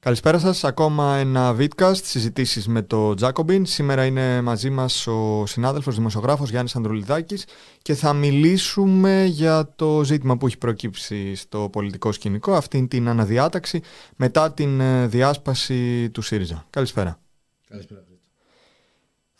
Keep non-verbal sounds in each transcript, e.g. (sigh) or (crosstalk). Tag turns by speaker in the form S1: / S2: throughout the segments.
S1: Καλησπέρα σας. Ακόμα ένα vidcast συζητήσεις με το Τζάκομπιν. Σήμερα είναι μαζί μας ο συνάδελφος δημοσιογράφος Γιάννης Ανδρουλιδάκης και θα μιλήσουμε για το ζήτημα που έχει προκύψει στο πολιτικό σκηνικό, αυτήν την αναδιάταξη μετά την ε, διάσπαση του ΣΥΡΙΖΑ. Καλησπέρα.
S2: Καλησπέρα.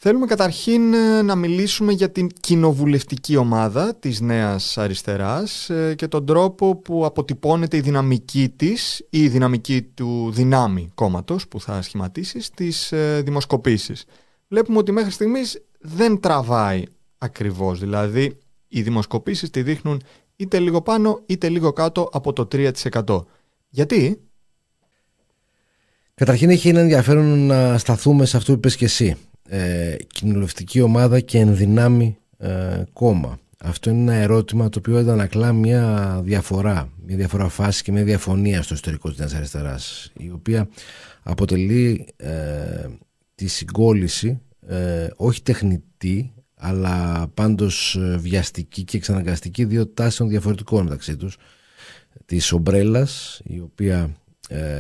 S1: Θέλουμε καταρχήν ε, να μιλήσουμε για την κοινοβουλευτική ομάδα της Νέας Αριστεράς ε, και τον τρόπο που αποτυπώνεται η δυναμική της ή η δυναμική του δυνάμει κόμματος που θα σχηματίσεις στις ε, δημοσκοπήσεις. Βλέπουμε ότι μέχρι στιγμής δεν τραβάει ακριβώς, δηλαδή οι δημοσκοπήσεις τη δείχνουν είτε λίγο πάνω είτε λίγο κάτω από το 3%. Γιατί;
S2: Καταρχήν έχει ένα ενδιαφέρον να σταθούμε σε αυτό που είπες και εσύ ε, κοινοβουλευτική ομάδα και ενδυνάμει ε, κόμμα. Αυτό είναι ένα ερώτημα το οποίο αντανακλά μια διαφορά, μια διαφορά φάση και μια διαφωνία στο ιστορικό της Νέας Αριστεράς, η οποία αποτελεί ε, τη συγκόλληση, ε, όχι τεχνητή, αλλά πάντως ε, βιαστική και εξαναγκαστική δύο τάσεων διαφορετικών μεταξύ τους. Της ομπρέλας, η οποία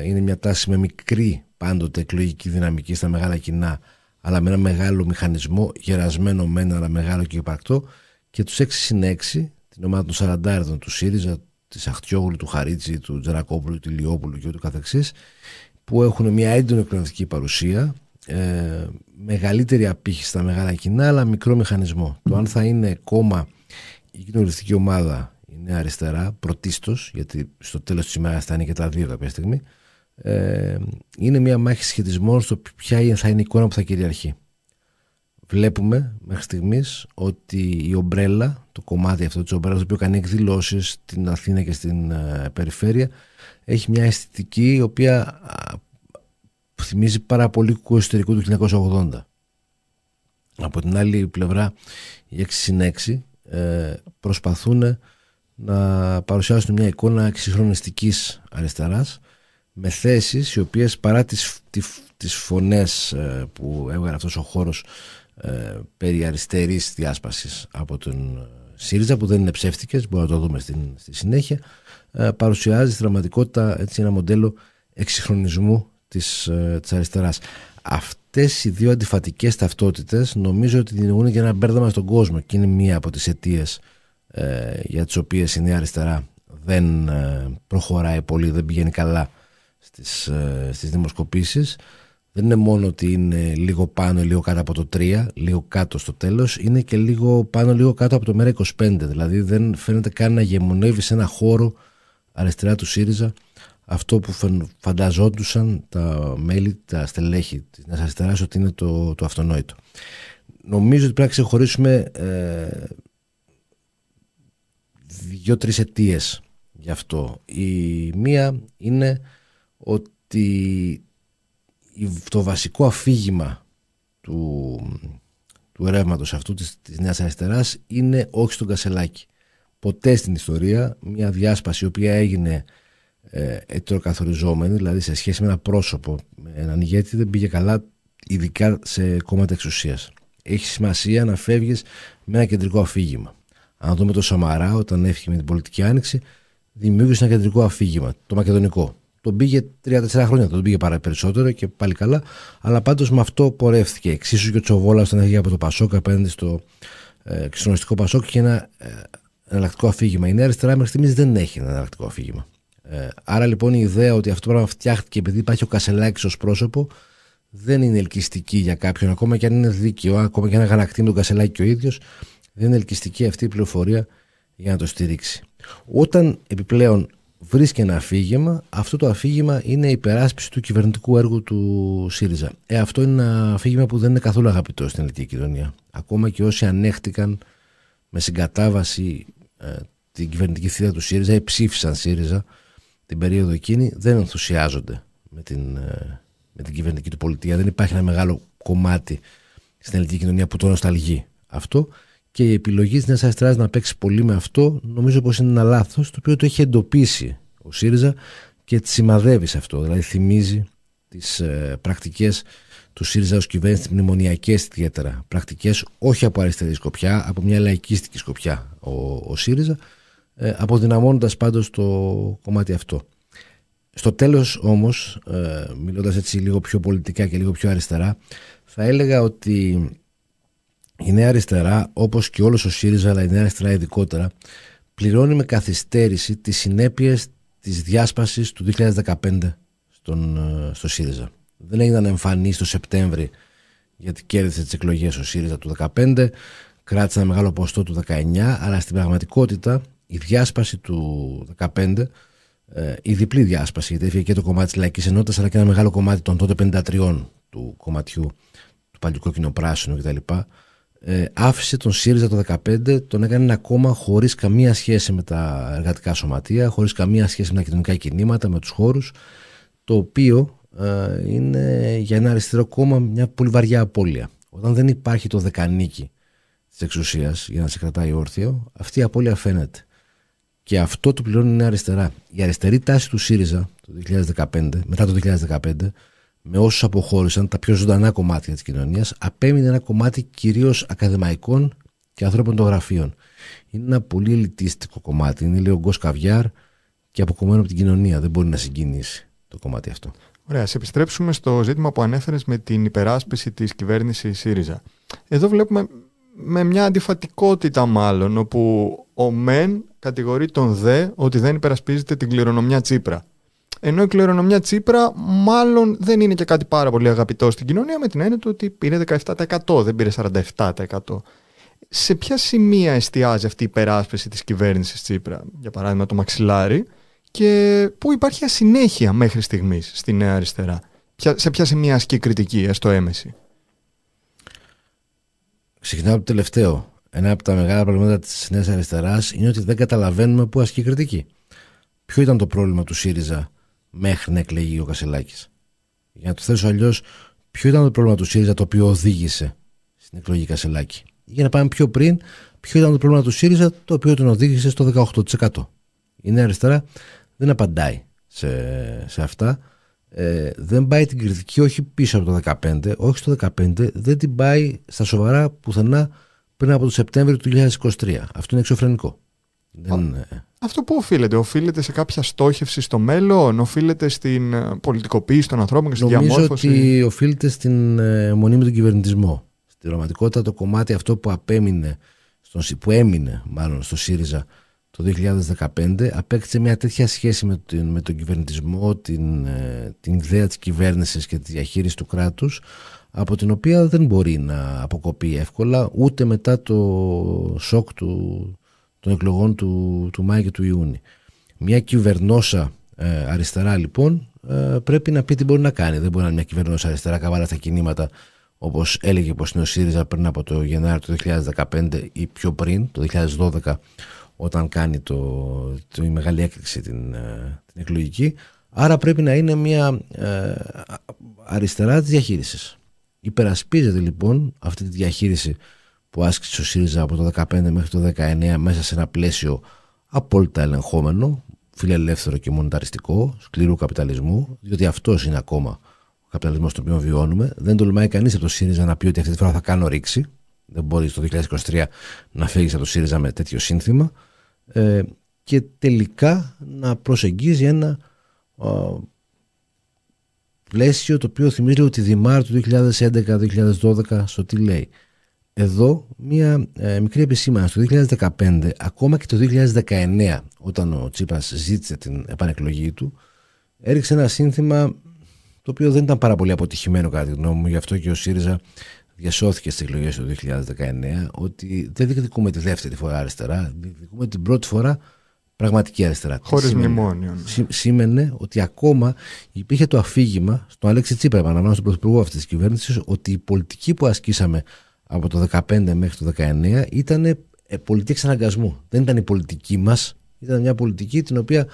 S2: είναι μια τάση με μικρή πάντοτε εκλογική δυναμική στα μεγάλα κοινά, αλλά με ένα μεγάλο μηχανισμό, γερασμένο μένα, αλλά μεγάλο και υπαρκτό, και τους 6 συν 6, την ομάδα των 40 του ΣΥΡΙΖΑ, της Αχτιόγλου, του Χαρίτσι, του Τζερακόπουλου, του Λιόπουλου και ούτω καθεξής, που έχουν μια έντονη εκπαιδευτική παρουσία, ε, μεγαλύτερη απήχηση στα μεγάλα κοινά, αλλά μικρό μηχανισμό. Το αν θα είναι κόμμα η κοινωνιστική ομάδα, η Νέα Αριστερά, πρωτίστως, γιατί στο τέλος της ημέρας θα είναι και τα δύο κάποια στιγμή, ε, είναι μια μάχη σχετισμών στο ποια θα είναι η εικόνα που θα κυριαρχεί. Βλέπουμε μέχρι στιγμής ότι η ομπρέλα, το κομμάτι αυτό της ομπρέλας, το οποίο κάνει εκδηλώσεις στην Αθήνα και στην ε, περιφέρεια, έχει μια αισθητική η οποία θυμίζει πάρα πολύ του εσωτερικού του 1980. Από την άλλη πλευρά, οι 6 συν 6 ε, προσπαθούν να παρουσιάσουν μια εικόνα εξυγχρονιστικής αριστεράς με θέσεις οι οποίες παρά τις, τις, φωνές ε, που έβγαλε αυτός ο χώρος ε, περί αριστερής διάσπασης από τον ε, ΣΥΡΙΖΑ που δεν είναι ψεύτικες, μπορούμε να το δούμε στην, στη συνέχεια ε, παρουσιάζει στη δραματικότητα έτσι, ένα μοντέλο εξυγχρονισμού της, ε, της αριστεράς. Αυτές οι δύο αντιφατικές ταυτότητες νομίζω ότι δημιουργούν και ένα μπέρδεμα στον κόσμο και είναι μία από τις αιτίες για τις οποίες η νέα αριστερά δεν προχωράει πολύ, δεν πηγαίνει καλά στις, ε, στις δημοσκοπήσεις δεν είναι μόνο ότι είναι λίγο πάνω ή λίγο κάτω από το 3, λίγο κάτω στο τέλος, είναι και λίγο πάνω, λίγο κάτω από το μέρα 25. Δηλαδή δεν φαίνεται καν να γεμονεύει σε ένα χώρο αριστερά του ΣΥΡΙΖΑ αυτό που φανταζόντουσαν τα μέλη, τα στελέχη της Νέας Αριστεράς ότι είναι το, το αυτονόητο. Νομίζω ότι πρέπει να ξεχωρίσουμε ε, δύο-τρεις αιτίες γι' αυτό. Η μία είναι ότι το βασικό αφήγημα του, του ρεύματος αυτού της, της Νέας Αριστεράς είναι όχι στον Κασελάκη. Ποτέ στην ιστορία μια διάσπαση η οποία έγινε ε, ετεροκαθοριζόμενη, δηλαδή σε σχέση με ένα πρόσωπο, με έναν ηγέτη δεν πήγε καλά ειδικά σε κόμματα εξουσίας. Έχει σημασία να φεύγεις με ένα κεντρικό αφήγημα. Αν δούμε το Σαμαρά όταν έφυγε με την πολιτική άνοιξη δημιούργησε ένα κεντρικό αφήγημα, το μακεδονικό. Τον πήγε 3-4 χρόνια, τον πήγε πάρα περισσότερο και πάλι καλά. Αλλά πάντως με αυτό πορεύτηκε. Εξίσου και ο Τσοβόλας όταν έφυγε από το Πασόκ απέναντι στο ε, Πασόκ και ένα ε, εναλλακτικό αφήγημα. Η Νέα Αριστερά μέχρι στιγμής δεν έχει ένα εναλλακτικό αφήγημα. Ε, άρα λοιπόν η ιδέα ότι αυτό το πράγμα φτιάχτηκε επειδή υπάρχει ο Κασελάκης ως πρόσωπο δεν είναι ελκυστική για κάποιον, ακόμα και αν είναι δίκαιο, ακόμα και αν αγανακτεί με τον Κασελάκη και ο ίδιος, δεν είναι ελκυστική αυτή η πληροφορία για να το στηρίξει. Όταν επιπλέον βρίσκει ένα αφήγημα. Αυτό το αφήγημα είναι η υπεράσπιση του κυβερνητικού έργου του ΣΥΡΙΖΑ. Ε, αυτό είναι ένα αφήγημα που δεν είναι καθόλου αγαπητό στην ελληνική κοινωνία. Ακόμα και όσοι ανέχτηκαν με συγκατάβαση ε, την κυβερνητική θητεία του ΣΥΡΙΖΑ ή ψήφισαν ΣΥΡΙΖΑ την περίοδο εκείνη, δεν ενθουσιάζονται με την, ε, με την κυβερνητική του πολιτεία. Δεν υπάρχει ένα μεγάλο κομμάτι στην ελληνική κοινωνία που το νοσταλγεί αυτό και η επιλογή της Νέας Αριστεράς να παίξει πολύ με αυτό, νομίζω πως είναι ένα λάθος, το οποίο το έχει εντοπίσει ο ΣΥΡΙΖΑ και τη σημαδεύει σε αυτό. Δηλαδή, θυμίζει τις ε, πρακτικές του ΣΥΡΙΖΑ ως κυβέρνηση, τις μνημονιακές ιδιαίτερα πρακτικές, όχι από αριστερή σκοπιά, από μια λαϊκίστικη σκοπιά ο, ο ΣΥΡΙΖΑ, ε, αποδυναμώνοντας πάντως το κομμάτι αυτό. Στο τέλος όμως, ε, μιλώντας έτσι λίγο πιο πολιτικά και λίγο πιο αριστερά, θα έλεγα ότι η Νέα Αριστερά, όπως και όλος ο ΣΥΡΙΖΑ, αλλά η Νέα Αριστερά ειδικότερα, πληρώνει με καθυστέρηση τις συνέπειες της διάσπασης του 2015 στον, ε, στο ΣΥΡΙΖΑ. Δεν έγιναν εμφανείς το Σεπτέμβρη γιατί κέρδισε τις εκλογές ο ΣΥΡΙΖΑ του 2015, κράτησε ένα μεγάλο ποστό του 19, αλλά στην πραγματικότητα η διάσπαση του 2015 ε, η διπλή διάσπαση, γιατί έφυγε και το κομμάτι της λαϊκής ενότητας, αλλά και ένα μεγάλο κομμάτι των τότε 53 του κομματιού του παλιού κοινοπράσινου κτλ. Ε, άφησε τον ΣΥΡΙΖΑ το 2015, τον έκανε ένα κόμμα χωρίς καμία σχέση με τα εργατικά σωματεία, χωρίς καμία σχέση με τα κοινωνικά κινήματα, με τους χώρους, το οποίο ε, είναι για ένα αριστερό κόμμα μια πολύ βαριά απώλεια. Όταν δεν υπάρχει το δεκανίκη της εξουσίας για να σε κρατάει όρθιο, αυτή η απώλεια φαίνεται. Και αυτό το πληρώνει η Νέα Αριστερά. Η αριστερή τάση του ΣΥΡΙΖΑ το 2015, μετά το 2015, με όσους αποχώρησαν, τα πιο ζωντανά κομμάτια της κοινωνίας, απέμεινε ένα κομμάτι κυρίως ακαδημαϊκών και ανθρώπων των γραφείων. Είναι ένα πολύ ελιτίστικο κομμάτι. Είναι λίγο γκος καβιάρ και αποκομμένο από την κοινωνία. Δεν μπορεί να συγκινήσει το κομμάτι αυτό.
S1: Ωραία, σε επιστρέψουμε στο ζήτημα που ανέφερες με την υπεράσπιση της κυβέρνησης ΣΥΡΙΖΑ. Εδώ βλέπουμε με μια αντιφατικότητα μάλλον, όπου ο ΜΕΝ κατηγορεί τον ΔΕ ότι δεν υπερασπίζεται την κληρονομιά Τσίπρα. Ενώ η κληρονομιά Τσίπρα μάλλον δεν είναι και κάτι πάρα πολύ αγαπητό στην κοινωνία με την έννοια του ότι πήρε 17%, δεν πήρε 47%. Σε ποια σημεία εστιάζει αυτή η υπεράσπιση της κυβέρνησης Τσίπρα, για παράδειγμα το μαξιλάρι, και πού υπάρχει ασυνέχεια μέχρι στιγμής στη Νέα Αριστερά; Σε ποια σημεία ασκεί κριτική, έστω έμεση;
S2: Ξεκινάω από το τελευταίο. Ένα από τα μεγάλα προβλήματα της Νέας Αριστεράς είναι ότι δεν καταλαβαίνουμε πού ασκεί κριτική. Ποιο ήταν το πρόβλημα του ΣΥΡΙΖΑ; Μέχρι να εκλεγεί ο Κασελάκης. Για να το θέσω αλλιώς, ποιο ήταν το πρόβλημα του ΣΥΡΙΖΑ το οποίο οδήγησε στην εκλογή Κασελάκη. Για να πάμε πιο πριν, ποιο ήταν το πρόβλημα του ΣΥΡΙΖΑ το οποίο τον οδήγησε στο 18%. Η Νέα Αριστερά δεν απαντάει σε, σε αυτά ε, δεν πάει την κριτική όχι πίσω από το 2015, όχι στο 2015, δεν την πάει στα σοβαρά πουθενά πριν από το Σεπτέμβριο του 2023. Αυτό είναι εξωφρενικό.
S1: Δεν... Ε, αυτό που οφείλεται, οφείλεται σε κάποια στόχευση στο μέλλον, οφείλεται στην ε, πολιτικοποίηση των ανθρώπων και στην
S2: Νομίζω
S1: διαμόρφωση;
S2: Νομίζω ότι οφείλεται στην ε, μονή με τον κυβερνητισμό. Στην πραγματικότητα το κομμάτι αυτό που απέμεινε, στον, που έμεινε μάλλον στο ΣΥΡΙΖΑ το 2015 απέκτησε μια τέτοια σχέση με τον, με τον κυβερνητισμό, την, ε, την ιδέα της κυβέρνησης και της διαχείρισης του κράτους από την οποία δεν μπορεί να αποκοπεί εύκολα ούτε μετά το σοκ του, των εκλογών του, του Μάη και του Ιούνιου. Μια κυβερνόσα ε, αριστερά λοιπόν ε, πρέπει να πει τι μπορεί να κάνει. Δεν μπορεί να είναι μια κυβερνόσα αριστερά καβάλα στα κινήματα όπως έλεγε πως είναι ο ΣΥΡΙΖΑ πριν από το Γενάρη του 2015 ή πιο πριν, το 2012 όταν κάνει το, το, η μεγάλη έκρηξη την, ε, την εκλογική. Άρα πρέπει να είναι μια ε, αριστερά της διαχείρισης. Υπερασπίζεται λοιπόν αυτή τη διαχείριση που άσκησε ο ΣΥΡΙΖΑ από το 2015 μέχρι το 2019 μέσα σε ένα πλαίσιο απόλυτα ελεγχόμενο, φιλελεύθερο και μονοταριστικό, σκληρού καπιταλισμού, διότι αυτός είναι ακόμα ο καπιταλισμός τον οποίο βιώνουμε. Δεν τολμάει κανείς από το ΣΥΡΙΖΑ να πει ότι αυτή τη φορά θα κάνω ρήξη. Δεν μπορεί το 2023 να φύγεις από το ΣΥΡΙΖΑ με τέτοιο σύνθημα ε, και τελικά να προσεγγίζει ένα πλαίσιο το οποίο θυμίζει λίγο τη Δημάρ του 2011-2012 στο τι λέει. Εδώ μία ε, μικρή επισήμανση. Το 2015, ακόμα και το 2019, όταν ο Τσίπρας ζήτησε την επανεκλογή του, έριξε ένα σύνθημα το οποίο δεν ήταν πάρα πολύ αποτυχημένο κατά τη γνώμη μου, γι' αυτό και ο ΣΥΡΙΖΑ διασώθηκε στις εκλογές του 2019 ότι δεν διεκδικούμε τη δεύτερη φορά αριστερά, διεκδικούμε την πρώτη φορά πραγματική αριστερά.
S1: Χωρίς μνημόνιο.
S2: Ναι. Σήμαινε ότι ακόμα υπήρχε το αφήγημα στον Αλέξη Τσίπρα, επαναλαμβάνω στον πρωθυπουργό αυτής της κυβέρνησης, ότι η πολιτική που ασκήσαμε από το 2015 μέχρι το 2019 ήταν ε, πολιτική εξαναγκασμού. Δεν ήταν η πολιτική μας, ήταν μια πολιτική την οποία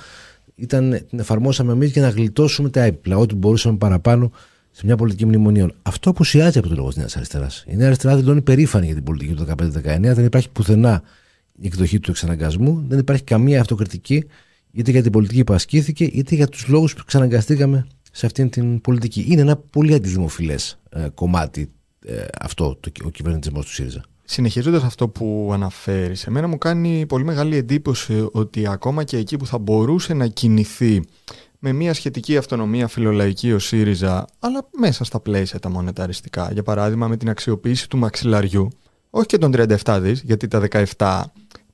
S2: ήταν, την εφαρμόσαμε εμείς για να γλιτώσουμε τα έπιπλα. Ό,τι μπορούσαμε παραπάνω σε μια πολιτική μνημονίων. Αυτό απουσιάζει από το λόγο της Νέας Αριστεράς. Η Νέα Αριστερά δηλώνει περήφανη για την πολιτική του 2015-2019. Δεν υπάρχει πουθενά η εκδοχή του εξαναγκασμού. Δεν υπάρχει καμία αυτοκριτική είτε για την πολιτική που ασκήθηκε είτε για τους λόγους που εξαναγκαστήκαμε σε αυτήν την πολιτική. Είναι ένα πολύ αντιδημοφιλές ε, κομμάτι ε, αυτό το, ο κυβερνητισμός του ΣΥΡΙΖΑ.
S1: Συνεχίζοντας αυτό που αναφέρεις, εμένα μου κάνει πολύ μεγάλη εντύπωση ότι ακόμα και εκεί που θα μπορούσε να κινηθεί με μια σχετική αυτονομία φιλολαϊκή ο ΣΥΡΙΖΑ, αλλά μέσα στα πλαίσια τα μονεταριστικά. Για παράδειγμα, με την αξιοποίηση του μαξιλαριού, όχι και των 37 δις, γιατί τα 17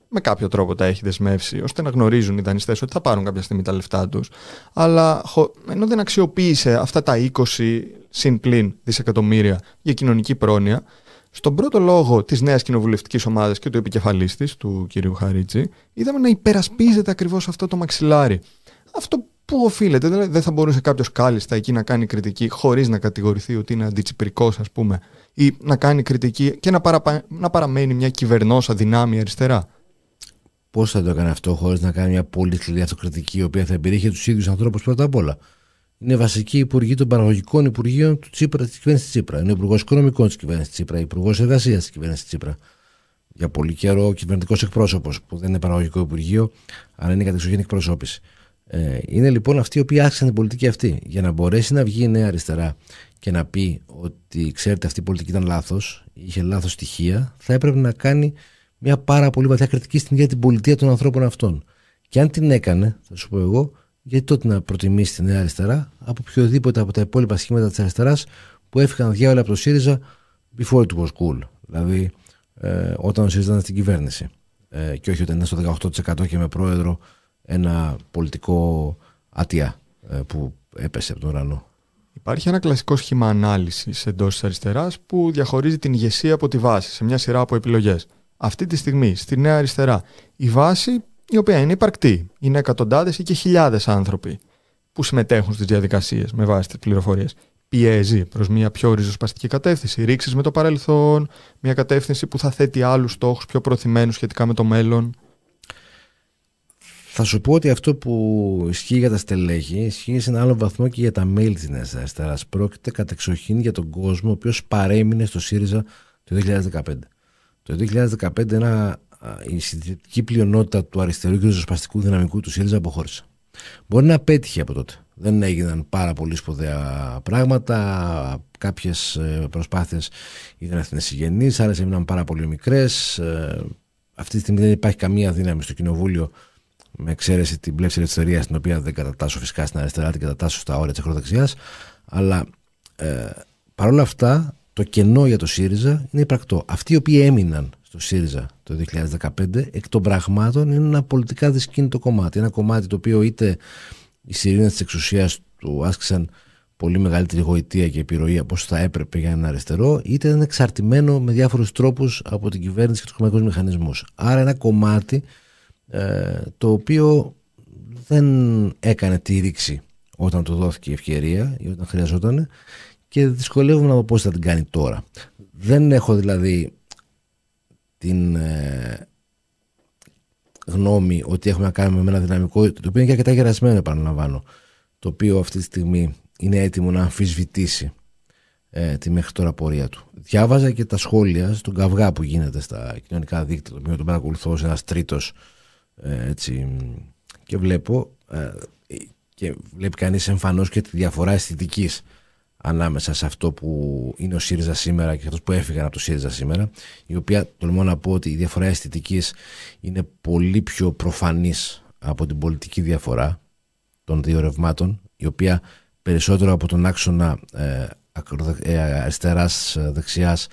S1: με κάποιο τρόπο τα έχει δεσμεύσει, ώστε να γνωρίζουν οι δανειστές ότι θα πάρουν κάποια στιγμή τα λεφτά τους. Αλλά ενώ δεν αξιοποίησε αυτά τα 20 συν πλήν δισεκατομμύρια για κοινωνική πρόνοια, στον πρώτο λόγο της νέας κοινοβουλευτικής ομάδας και του επικεφαλής της, του κ. Χαρίτση, είδαμε να υπερασπίζεται ακριβώς αυτό το μαξιλάρι. Αυτό που οφείλεται, δηλαδή δεν θα μπορούσε κάποιος κάλλιστα εκεί να κάνει κριτική χωρίς να κατηγορηθεί ότι είναι αντιτσιπρικός, ας πούμε, ή να κάνει κριτική και να, παραπα... να παραμένει μια κυβερνόσα δυνάμει αριστερά.
S2: Πώς θα το έκανε αυτό χωρίς να κάνει μια πολύ σκληρή αυτοκριτική, η οποία θα εμπεριείχε τους ίδιους ανθρώπους πρώτα απ' όλα; Είναι βασική υπουργή των παραγωγικών υπουργείων του Τσίπρα, της κυβέρνησης Τσίπρα. Είναι υπουργός οικονομικών της κυβέρνησης Τσίπρα, υπουργός εργασίας της κυβέρνησης Τσίπρα. Για πολύ καιρό κυβερνητικός εκπρόσωπος, που δεν είναι παραγωγικό υπουργείο, αλλά είναι κατεξοχήν εκπροσώπηση. Ε, είναι λοιπόν αυτοί οι οποίοι άρχισαν την πολιτική αυτή. Για να μπορέσει να βγει η νέα αριστερά και να πει ότι ξέρετε αυτή η πολιτική ήταν λάθος, είχε λάθος στοιχεία, θα έπρεπε να κάνει μια πάρα πολύ βαθιά κριτική στην ίδια την πολιτεία των ανθρώπων αυτών. Και αν την έκανε, θα σου πω εγώ, γιατί τότε να προτιμήσει τη Νέα Αριστερά από οποιοδήποτε από τα υπόλοιπα σχήματα της αριστεράς που έφυγαν διάολα από το ΣΥΡΙΖΑ before it was cool. Δηλαδή ε, όταν ο ΣΥΡΙΖΑ ήταν στην κυβέρνηση. Ε, και όχι όταν ήταν στο 18% και με πρόεδρο ένα πολιτικό ατιά ε, που έπεσε από τον ουρανό.
S1: Υπάρχει ένα κλασικό σχήμα ανάλυσης εντός της αριστεράς που διαχωρίζει την ηγεσία από τη βάση σε μια σειρά από επιλογές αυτή τη στιγμή στη Νέα Αριστερά η βάση η οποία είναι υπαρκτή. Είναι εκατοντάδες ή και χιλιάδες άνθρωποι που συμμετέχουν στις διαδικασίες με βάση τις πληροφορίες. Πιέζει προς μια πιο ριζοσπαστική κατεύθυνση. Ρίξει με το παρελθόν, μια κατεύθυνση που θα θέτει άλλους στόχους πιο προθυμένου σχετικά με το μέλλον.
S2: Θα σου πω ότι αυτό που ισχύει για τα στελέχη ισχύει σε ένα άλλο βαθμό και για τα μέλη της Νέας Αριστεράς. Πρόκειται κατεξοχήν για τον κόσμο ο οποίος παρέμεινε στο ΣΥΡΙΖΑ το 2015. Το 2015 ένα, η συντηρητική πλειονότητα του αριστερού και του ζωσπαστικού δυναμικού του ΣΥΡΙΖΑ αποχώρησε. Μπορεί να πέτυχε από τότε. Δεν έγιναν πάρα πολύ σπουδαία πράγματα. Κάποιες προσπάθειες ήταν συγγενείς, άλλες έμειναν πάρα πολύ μικρές. Ε, αυτή τη στιγμή δεν υπάρχει καμία δύναμη στο κοινοβούλιο, με εξαίρεση την πλεύση ελευθερίας, την οποία δεν κατατάσσω φυσικά στην αριστερά, την κατατάσσω στα όρια της ακροδεξιάς. Αλλά ε, παρόλα αυτά, το κενό για το ΣΥΡΙΖΑ είναι υπαρκτό. Αυτοί οι οποίοι έμειναν στο ΣΥΡΙΖΑ το 2015 εκ των πραγμάτων είναι ένα πολιτικά δυσκίνητο κομμάτι. Ένα κομμάτι το οποίο είτε οι σιρήνες της εξουσίας του άσκησαν πολύ μεγαλύτερη γοητεία και επιρροή από όσο θα έπρεπε για ένα αριστερό, είτε ήταν εξαρτημένο με διάφορους τρόπους από την κυβέρνηση και τους χρηματικού μηχανισμούς. Άρα ένα κομμάτι ε, το οποίο δεν έκανε τη ρήξη όταν του δόθηκε η ευκαιρία ή όταν χρειαζόταν και δυσκολεύομαι να δω πώς θα την κάνει τώρα. Δεν έχω δηλαδή την ε, γνώμη ότι έχουμε να κάνουμε με ένα δυναμικό το οποίο είναι και αρκετά γερασμένο επαναλαμβάνω το οποίο αυτή τη στιγμή είναι έτοιμο να αμφισβητήσει ε, τη μέχρι τώρα πορεία του. Διάβαζα και τα σχόλια στον καυγά που γίνεται στα κοινωνικά δίκτυα το οποίο τον παρακολουθώ ως ένας τρίτος ε, έτσι, και βλέπω ε, και βλέπει κανείς εμφανώς και τη διαφορά αισθητικής ανάμεσα σε αυτό που είναι ο ΣΥΡΙΖΑ σήμερα και αυτό που έφυγαν από το ΣΥΡΙΖΑ σήμερα, η οποία τολμώ να πω ότι η διαφορά αισθητικής είναι πολύ πιο προφανής από την πολιτική διαφορά των δύο ρευμάτων, η οποία περισσότερο από τον άξονα ε, ε, αριστεράς ε, δεξιάς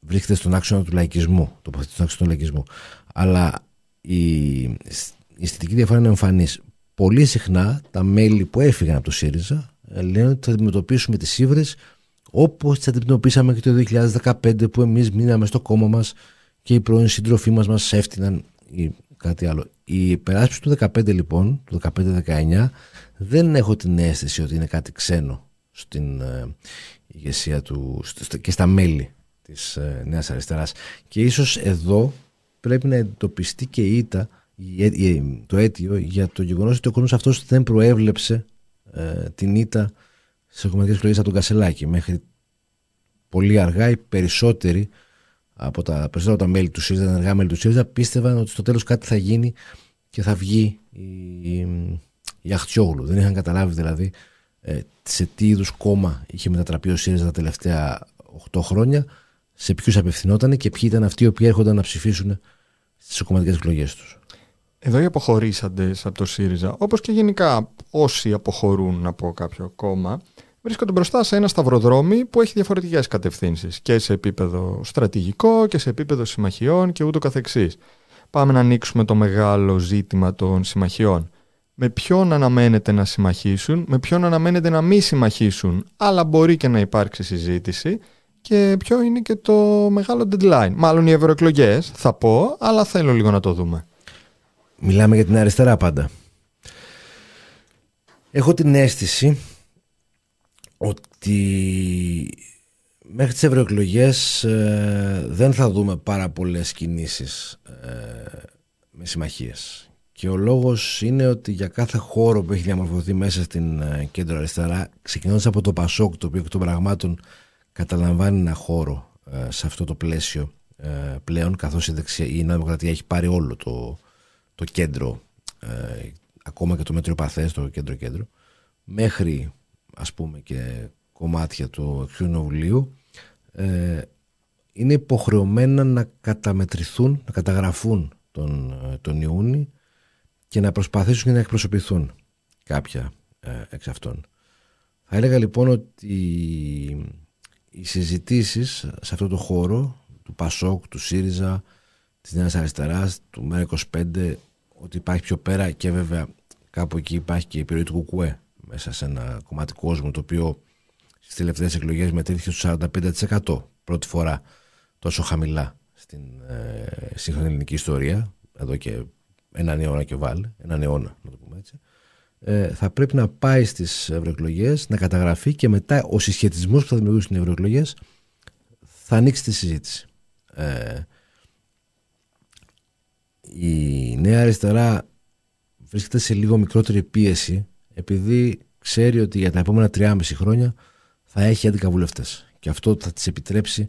S2: βρίσκεται στον άξονα του λαϊκισμού, τοποθετείται στον άξονα του λαϊκισμού. Αλλά η, η αισθητική διαφορά είναι εμφανής. Πολύ συχνά τα μέλη που έφυγαν από το ΣΥΡΙΖΑ ε, λένε ότι θα αντιμετωπίσουμε τις ύβρες όπως τις αντιμετωπίσαμε και το 2015 που εμείς μείναμε στο κόμμα μας και οι πρώην συντροφοί μας μας έφτιαναν ή κάτι άλλο. Η υπεράσπιση του 2015 λοιπόν, του 15-19 δεν έχω την αίσθηση ότι είναι κάτι ξένο στην ε, ηγεσία του και στα μέλη της ε, Νέας Αριστεράς και ίσως εδώ πρέπει να εντοπιστεί και η ήττα το αίτιο για το γεγονός ότι ο κόσμος αυτός δεν προέβλεψε ε, την ήττα στι κομματικές εκλογές από τον Κασελάκη. Μέχρι πολύ αργά οι περισσότεροι από τα περισσότερα από τα μέλη του ΣΥΡΙΖΑ, τα ενεργά μέλη του ΣΥΡΙΖΑ, πίστευαν ότι στο τέλος κάτι θα γίνει και θα βγει η, η Αχτιόγλου. Δεν είχαν καταλάβει δηλαδή ε, σε τι είδους κόμμα είχε μετατραπεί ο ΣΥΡΙΖΑ τα τελευταία 8 χρόνια, σε ποιους απευθυνόταν και ποιοι ήταν αυτοί οι οποίοι έρχονταν να ψηφίσουν στις κομματικές εκλογές τους.
S1: Εδώ οι αποχωρήσαντες από το ΣΥΡΙΖΑ, όπως και γενικά όσοι αποχωρούν από κάποιο κόμμα, βρίσκονται μπροστά σε ένα σταυροδρόμι που έχει διαφορετικές κατευθύνσεις και σε επίπεδο στρατηγικό και σε επίπεδο συμμαχιών και ούτω καθεξής. Πάμε να ανοίξουμε το μεγάλο ζήτημα των συμμαχιών. Με ποιον αναμένεται να συμμαχίσουν, με ποιον αναμένεται να μην συμμαχίσουν, αλλά μπορεί και να υπάρξει συζήτηση και ποιο είναι και το μεγάλο deadline. Μάλλον οι ευρωεκλογές, θα πω, αλλά θέλω λίγο να το δούμε.
S2: Μιλάμε για την αριστερά πάντα. Έχω την αίσθηση ότι μέχρι τις ευρωεκλογές ε, δεν θα δούμε πάρα πολλές κινήσεις ε, με συμμαχίες. Και ο λόγος είναι ότι για κάθε χώρο που έχει διαμορφωθεί μέσα στην ε, κέντρο αριστερά, ξεκινώντας από το Πασόκ, το οποίο εκ των πραγμάτων καταλαμβάνει ένα χώρο ε, σε αυτό το πλαίσιο ε, πλέον, καθώς η, δεξιά, η Νέα Δημοκρατία έχει πάρει όλο το, το κέντρο, ακόμα και το μετριοπαθές, το κέντρο-κέντρο, μέχρι ας πούμε και κομμάτια του Κοινοβουλίου, ε, είναι υποχρεωμένα να καταμετρηθούν, να καταγραφούν τον, τον Ιούνι και να προσπαθήσουν και να εκπροσωπηθούν κάποια ε, εξ αυτών. Θα έλεγα λοιπόν ότι οι συζητήσεις σε αυτό το χώρο του Πασόκ, του ΣΥΡΙΖΑ, της Νέας Αριστεράς, του ΜΕΡΑ25 ότι υπάρχει πιο πέρα και βέβαια κάπου εκεί υπάρχει και η επιρροή του Κουκουέ μέσα σε ένα κομμάτι κόσμου το οποίο στις τελευταίες εκλογές μετρήθηκε στο 45% πρώτη φορά τόσο χαμηλά στην ε, σύγχρονη ελληνική ιστορία. Εδώ και έναν αιώνα και βάλει, έναν αιώνα να το πούμε έτσι. Ε, θα πρέπει να πάει στις ευρωεκλογές, να καταγραφεί και μετά ο συσχετισμός που θα δημιουργήσουν οι ευρωεκλογές θα ανοίξει τη συζήτηση. Ε, η νέα αριστερά βρίσκεται σε λίγο μικρότερη πίεση επειδή ξέρει ότι για τα επόμενα 3,5 χρόνια θα έχει 11 βουλευτές. Και αυτό θα της επιτρέψει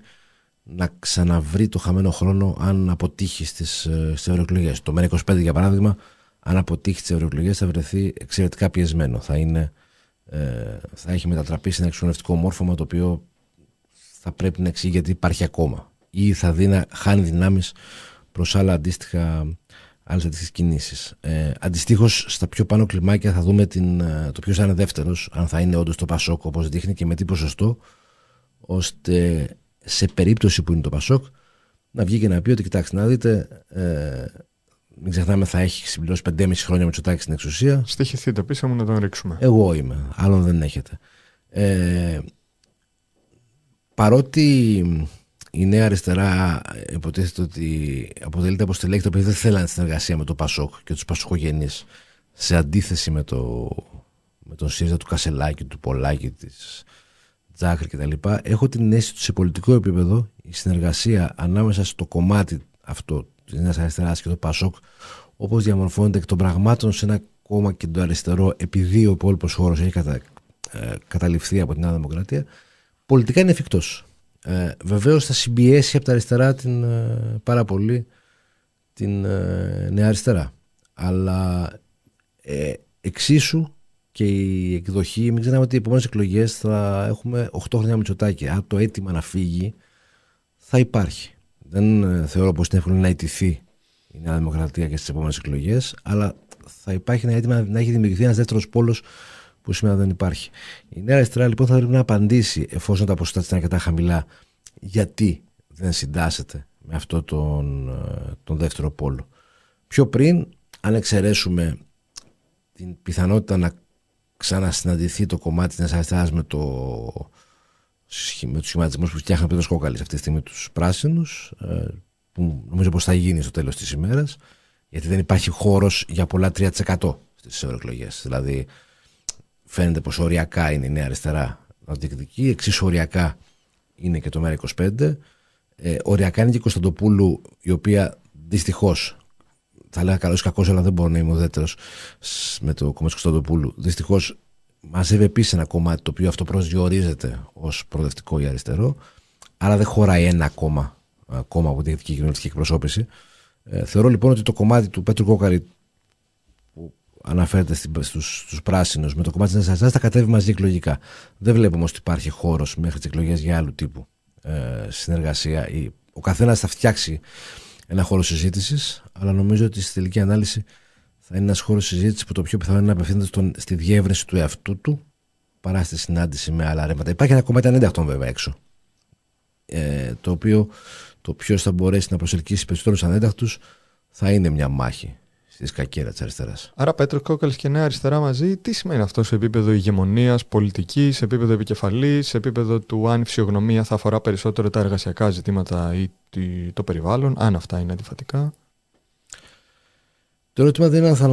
S2: να ξαναβρει το χαμένο χρόνο αν αποτύχει στις ε, ευρωεκλογές. Το ΜΕΡΑ25 για παράδειγμα αν αποτύχει τι ευρωεκλογές, θα βρεθεί εξαιρετικά πιεσμένο. Θα, είναι, ε, θα έχει μετατραπεί σε ένα εξονευτικό μόρφωμα το οποίο θα πρέπει να εξηγεί γιατί υπάρχει ακόμα. Ή θα δει να χάνει δυνάμεις προς άλλα αντίστοιχα άλλες αντίστοιχες κινήσεις. Ε, Αντιστοίχως, στα πιο πάνω κλιμάκια θα δούμε την, ε, το ποιος θα είναι δεύτερος, αν θα είναι όντως το Πασόκ όπως δείχνει και με τι ποσοστό, ώστε σε περίπτωση που είναι το Πασόκ να βγει και να πει ότι κοιτάξτε να δείτε, ε, μην ξεχνάμε, θα έχει συμπληρώσει 5,5 χρόνια με τσοτάκι στην εξουσία.
S1: Στοιχηθείτε πίσω μου να τον ρίξουμε.
S2: Εγώ είμαι. Άλλον δεν έχετε. Ε, παρότι η νέα αριστερά υποτίθεται ότι αποτελείται από στελέχη το οποίο δεν θέλανε συνεργασία με το Πασόκ και τους Πασοχογενείς σε αντίθεση με, το, με τον ΣΥΡΙΖΑ του Κασελάκη, του Πολάκη, της Τζάκρη κτλ. Έχω την αίσθηση ότι σε πολιτικό επίπεδο η συνεργασία ανάμεσα στο κομμάτι αυτό της Νέας Αριστεράς και το Πασόκ, όπως διαμορφώνεται εκ των πραγμάτων σε ένα κόμμα και το αριστερό, επειδή ο υπόλοιπος χώρος έχει κατα, ε, καταληφθεί από την Νέα Δημοκρατία, πολιτικά είναι εφικτός. Ε, Βεβαίως θα συμπιέσει από τα αριστερά την, ε, πάρα πολύ την ε, Νέα Αριστερά. Αλλά ε, εξίσου και η εκδοχή, μην ξεχνάμε ότι οι επόμενες εκλογές θα έχουμε 8 χρόνια Μητσοτάκη. Αν το αίτημα να φύγει, θα υπάρχει. Δεν ε, θεωρώ πως είναι εύκολο να ιτηθεί η Νέα Δημοκρατία και στις επόμενες εκλογές, αλλά θα υπάρχει ένα αίτημα να έχει δημιουργηθεί ένας δεύτερος πόλος που σήμερα δεν υπάρχει. Η Νέα Αριστερά λοιπόν θα πρέπει να απαντήσει, εφόσον τα ποσοστά της είναι αρκετά χαμηλά, γιατί δεν συντάσσεται με αυτό τον, ε, τον δεύτερο πόλο. Πιο πριν, αν εξαιρέσουμε την πιθανότητα να ξανασυναντηθεί το κομμάτι της αριστεράς με το με τους σχηματισμούς που φτιάχνει ο Πέτρος Κόκαλης αυτή τη στιγμή τους πράσινους ε, που νομίζω πως θα γίνει στο τέλος της ημέρας γιατί δεν υπάρχει χώρος για πολλά 3% στις ευρωεκλογές. Δηλαδή φαίνεται πως οριακά είναι η νέα αριστερά να διεκδικεί, εξίσου οριακά είναι και το ΜΕΡΑ25 ε, οριακά είναι και η Κωνσταντοπούλου η οποία δυστυχώς θα λέγα καλός κακός αλλά δεν μπορώ να είμαι ουδέτερος με το κομμάτι του Κωνσταντοπούλου δυστυχώς μαζεύει επίσης ένα κομμάτι το οποίο αυτό προσδιορίζεται ως προοδευτικό ή αριστερό, άρα δεν χωράει ένα κόμμα, κόμμα από τη δυτική κοινωνική εκπροσώπηση. Ε, θεωρώ λοιπόν ότι το κομμάτι του Πέτρου Κόκαρη που αναφέρεται στους, στους πράσινους με το κομμάτι της Νέας θα κατέβει μαζί εκλογικά. Δεν βλέπουμε ότι υπάρχει χώρος μέχρι τις εκλογές για άλλου τύπου ε, συνεργασία. Ή, ο καθένας θα φτιάξει ένα χώρο συζήτησης, αλλά νομίζω ότι στη τελική ανάλυση θα είναι ένας χώρος συζήτησης που το πιο πιθανό είναι να απευθύνεται στον, στη διεύρυνση του εαυτού του παρά στη συνάντηση με άλλα ρεύματα. Υπάρχει ένα κομμάτι ανένταχτων βέβαια έξω. Ε, το οποίο το ποιος θα μπορέσει να προσελκύσει περισσότερους ανένταχτου θα είναι μια μάχη στη σκακέρα της αριστεράς.
S1: Άρα, Πέτρος Κόκαλης και Νέα Αριστερά μαζί, τι σημαίνει αυτό σε επίπεδο ηγεμονίας, πολιτικής, σε επίπεδο επικεφαλής, σε επίπεδο του αν η φυσιογνωμία θα αφορά περισσότερο τα εργασιακά ζητήματα ή το περιβάλλον, αν αυτά είναι αντιφατικά;
S2: Το ερώτημα δεν είναι αν θα,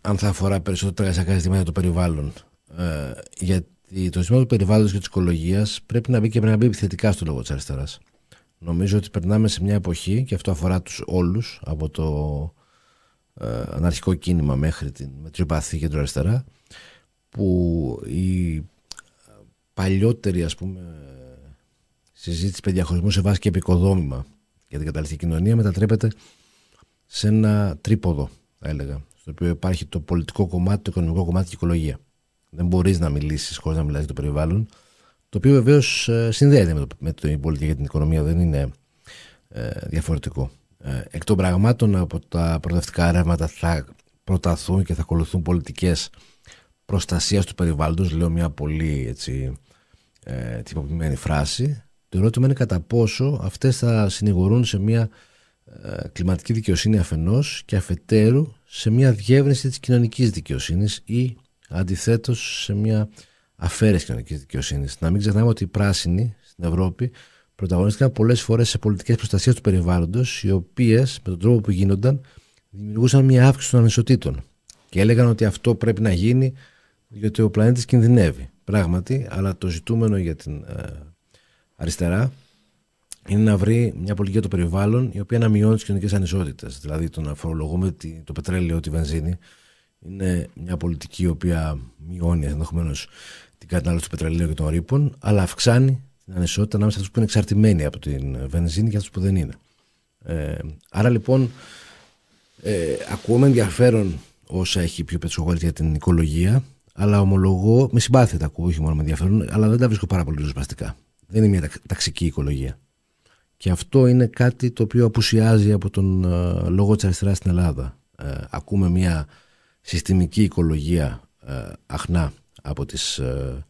S2: αν θα αφορά περισσότερο τα εργασιακά ζητήματα ή το περιβάλλον. Ε, γιατί το ζήτημα του περιβάλλοντος και της οικολογίας πρέπει να μπει και πρέπει να μπει επιθετικά στο λόγο της αριστεράς. Νομίζω ότι περνάμε σε μια εποχή και αυτό αφορά τους όλους από το ε, αναρχικό κίνημα μέχρι την μετριοπαθή και την αριστερά που η παλιότερη ας πούμε συζήτηση παιδιαχωρισμού σε βάση και επικοδόμημα για την καταληκτική κοινωνία μετατρέπεται σε ένα τρίποδο θα έλεγα στο οποίο υπάρχει το πολιτικό κομμάτι, το οικονομικό κομμάτι και η οικολογία. Δεν μπορείς να μιλήσεις χωρίς να μιλάς για το περιβάλλον το οποίο βεβαίως ε, συνδέεται με, το, με την πολιτική και την οικονομία, δεν είναι ε, διαφορετικό. Ε, εκ των πραγμάτων από τα προοδευτικά ρεύματα θα προταθούν και θα ακολουθούν πολιτικές προστασίας του περιβάλλοντος, λέω μια πολύ έτσι, ε, τυποποιημένη φράση. Το ερώτημα είναι κατά πόσο αυτές θα συνηγορούν σε μια ε, κλιματική δικαιοσύνη αφενός και αφετέρου σε μια διεύρυνση της κοινωνικής δικαιοσύνης ή αντιθέτως σε μια αφαίρεση κοινωνική δικαιοσύνη. Να μην ξεχνάμε ότι οι πράσινοι στην Ευρώπη πρωταγωνίστηκαν πολλές φορές σε πολιτικές προστασία του περιβάλλοντος, οι οποίες με τον τρόπο που γίνονταν δημιουργούσαν μια αύξηση των ανισοτήτων. Και έλεγαν ότι αυτό πρέπει να γίνει γιατί ο πλανήτης κινδυνεύει. Πράγματι, αλλά το ζητούμενο για την ε, αριστερά είναι να βρει μια πολιτική για το περιβάλλον η οποία να μειώνει τις κοινωνικές ανισότητες. Δηλαδή το να φορολογούμε το πετρέλαιο, τη βενζίνη, είναι μια πολιτική η οποία μειώνει ενδεχομένως την κατανάλωση του πετρελαίου και των ρήπων, αλλά αυξάνει την ανισότητα ανάμεσα σε αυτού που είναι εξαρτημένοι από την βενζίνη και αυτούς που δεν είναι. Ε, άρα λοιπόν, ε, ακούω ενδιαφέρον όσα έχει πει ο Πετσογόλη για την οικολογία, αλλά ομολογώ, με συμπάθεια τα ακούω, όχι μόνο με ενδιαφέρον, αλλά δεν τα βρίσκω πάρα πολύ ριζοσπαστικά. Δεν είναι μια ταξική οικολογία. Και αυτό είναι κάτι το οποίο απουσιάζει από τον ε, λόγο της αριστεράς στην Ελλάδα. Ε, ακούμε μια συστημική οικολογία ε, αχνά από, τις, ε,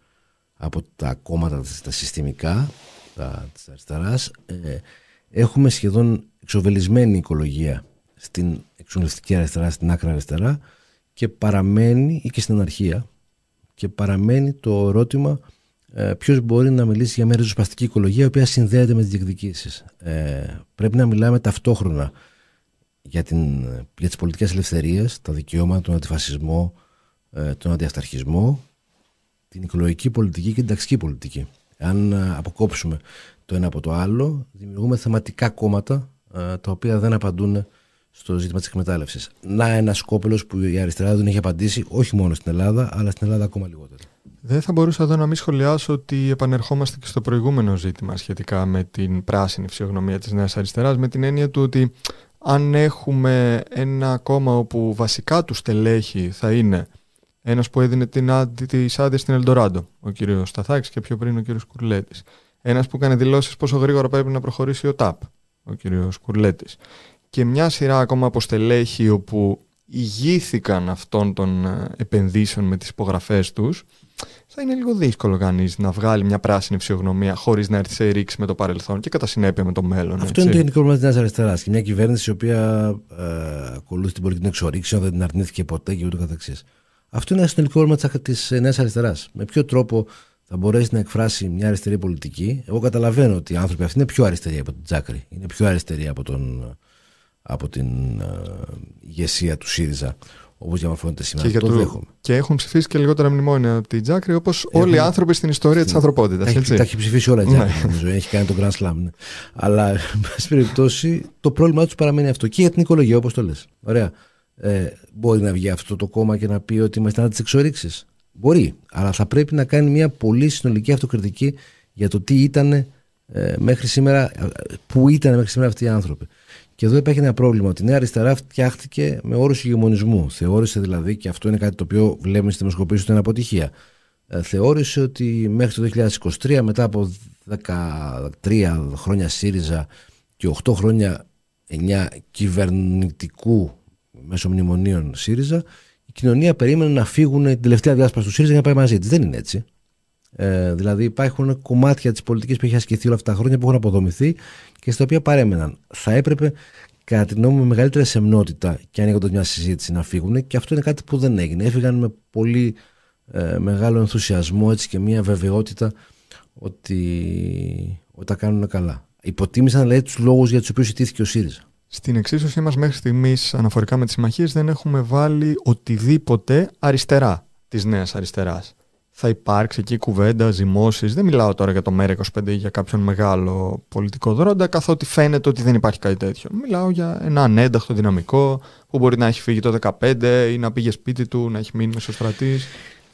S2: από τα κόμματα τα συστημικά τα, της αριστεράς ε, έχουμε σχεδόν εξοβελισμένη οικολογία στην εξονιστική αριστερά, στην άκρα αριστερά και παραμένει ή και στην αναρχία και παραμένει το ερώτημα ε, ποιος μπορεί να μιλήσει για μια ριζοσπαστική οικολογία η οποία συνδέεται με τις διεκδικήσεις. Ε, πρέπει να μιλάμε ταυτόχρονα για, την, για τις πολιτικές ελευθερίες, τα δικαιώματα, τον αντιφασισμό, ε, τον αντιαυταρχισμό, την οικολογική πολιτική και την ταξική πολιτική. Αν ε, αποκόψουμε το ένα από το άλλο, δημιουργούμε θεματικά κόμματα ε, τα οποία δεν απαντούν στο ζήτημα της εκμετάλλευσης. Να ένα κόπελος που η αριστερά δεν έχει απαντήσει όχι μόνο στην Ελλάδα, αλλά στην Ελλάδα ακόμα λιγότερο.
S1: Δεν θα μπορούσα εδώ να μην σχολιάσω ότι επανερχόμαστε και στο προηγούμενο ζήτημα σχετικά με την πράσινη φυσιογνωμία της Νέας Αριστεράς, με την έννοια του ότι αν έχουμε ένα κόμμα όπου βασικά του στελέχη θα είναι ένας που έδινε την τις άδειες στην Ελντοράντο, ο κύριος Σταθάκης και πιο πριν ο κύριος Κουρλέτης. Ένας που έκανε δηλώσεις πόσο γρήγορα πρέπει να προχωρήσει ο ΤΑΠ, ο κύριος Κουρλέτης. Και μια σειρά ακόμα από στελέχη όπου ηγήθηκαν αυτών των ε, επενδύσεων με τις υπογραφές τους θα είναι λίγο δύσκολο κανείς να βγάλει μια πράσινη φυσιογνωμία χωρίς να έρθει σε ρήξη με το παρελθόν και κατά συνέπεια με το μέλλον.
S2: Αυτό είναι το γενικό πρόβλημα της Νέας Αριστεράς. Και μια κυβέρνηση η οποία ε, ακολούθησε την πολιτική εξορίξη, δεν την αρνήθηκε ποτέ και ούτω καθεξής. Αυτό είναι ένα συνολικό πρόβλημα της Νέας Αριστεράς. Με ποιο τρόπο θα μπορέσει να εκφράσει μια αριστερή πολιτική; Εγώ καταλαβαίνω ότι οι άνθρωποι αυτοί είναι πιο αριστεροί από τον Τζάκρη. Είναι πιο αριστεροί από, τον, από την uh, ηγεσία του ΣΥΡΙΖΑ όπως διαμορφώνεται σήμερα. Και, το, δέχομαι.
S1: και έχουν ψηφίσει και λιγότερα μνημόνια από την Τζάκρη όπως όλοι οι άνθρωποι στην ιστορία στην... τη ανθρωπότητας.
S2: Τα, έχει ψηφίσει όλα η Τζάκρη, ναι. νομίζω. Έχει κάνει τον Grand Slam. Ναι. Αλλά, εν πάση περιπτώσει, το πρόβλημά τους παραμένει αυτό. Και για την οικολογία, όπως το λες. Ωραία. Ε, μπορεί να βγει αυτό το κόμμα και να πει ότι είμαστε να τις εξορίξεις. Μπορεί. Αλλά θα πρέπει να κάνει μια πολύ συνολική αυτοκριτική για το τι ήταν ε, μέχρι σήμερα, ε, πού ήταν μέχρι σήμερα αυτοί οι άνθρωποι. Και εδώ υπάρχει ένα πρόβλημα ότι η Νέα Αριστερά φτιάχτηκε με όρους ηγεμονισμού. Θεώρησε δηλαδή, και αυτό είναι κάτι το οποίο βλέπουμε στη δημοσκοπήση ότι είναι αποτυχία. Ε, θεώρησε ότι μέχρι το 2023, μετά από 13 χρόνια ΣΥΡΙΖΑ και 8 χρόνια 9 κυβερνητικού μέσω μνημονίων ΣΥΡΙΖΑ, η κοινωνία περίμενε να φύγουν την τελευταία διάσπαση του ΣΥΡΙΖΑ για να πάει μαζί της. Δεν είναι έτσι. Ε, δηλαδή υπάρχουν κομμάτια της πολιτικής που έχει ασκηθεί όλα αυτά τα χρόνια που έχουν αποδομηθεί και στα οποία παρέμεναν. Θα έπρεπε κατά την νόμη με μεγαλύτερη σεμνότητα και ανοίγοντας μια συζήτηση να φύγουν και αυτό είναι κάτι που δεν έγινε. Έφυγαν με πολύ ε, μεγάλο ενθουσιασμό έτσι και μια βεβαιότητα ότι, ότι τα κάνουν καλά. Υποτίμησαν δηλαδή τους λόγους για τους οποίους ιτήθηκε ο ΣΥΡΙΖΑ.
S1: Στην εξίσωσή μας μέχρι στιγμής, αναφορικά με τις συμμαχίες, δεν έχουμε βάλει οτιδήποτε αριστερά της νέας αριστεράς. Θα υπάρξει εκεί κουβέντα, ζυμώσεις. Δεν μιλάω τώρα για το ΜΕΡΑ25 ή για κάποιον μεγάλο πολιτικό δρόντα, καθότι φαίνεται ότι δεν υπάρχει κάτι τέτοιο. Μιλάω για ένα ανένταχτο δυναμικό που μπορεί να έχει φύγει το 2015 ή να πήγε σπίτι του, να έχει μείνει μεσοστρατή.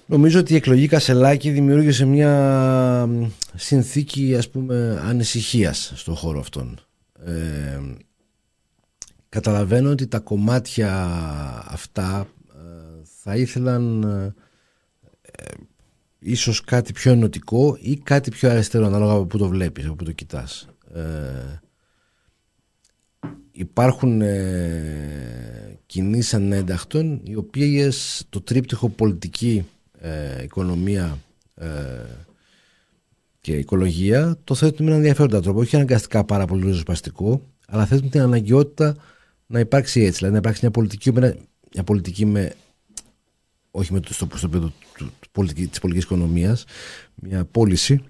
S2: Νομίζω ότι η εκλογή Κασελάκη δημιούργησε μια συνθήκη ας πούμε ανησυχίας στον χώρο αυτόν. Ε, καταλαβαίνω ότι τα κομμάτια αυτά ε, θα ήθελαν ε, ίσως κάτι πιο ενωτικό ή κάτι πιο αριστερό ανάλογα από που το βλέπεις, από που το κοιτάς. Ε, υπάρχουν ε, κινήσεις ανένταχτων οι οποίες το τρίπτυχο πολιτική ε, οικονομία ε, και οικολογία το θέτουν με έναν ενδιαφέροντα τρόπο. Όχι αναγκαστικά πάρα πολύ ριζοσπαστικό, αλλά θέτουν την αναγκαιότητα να υπάρξει έτσι. Δηλαδή να υπάρξει μια πολιτική, μια πολιτική με. Όχι με το, στο, στο επίπεδο της πολιτικής οικονομίας, μια πώληση,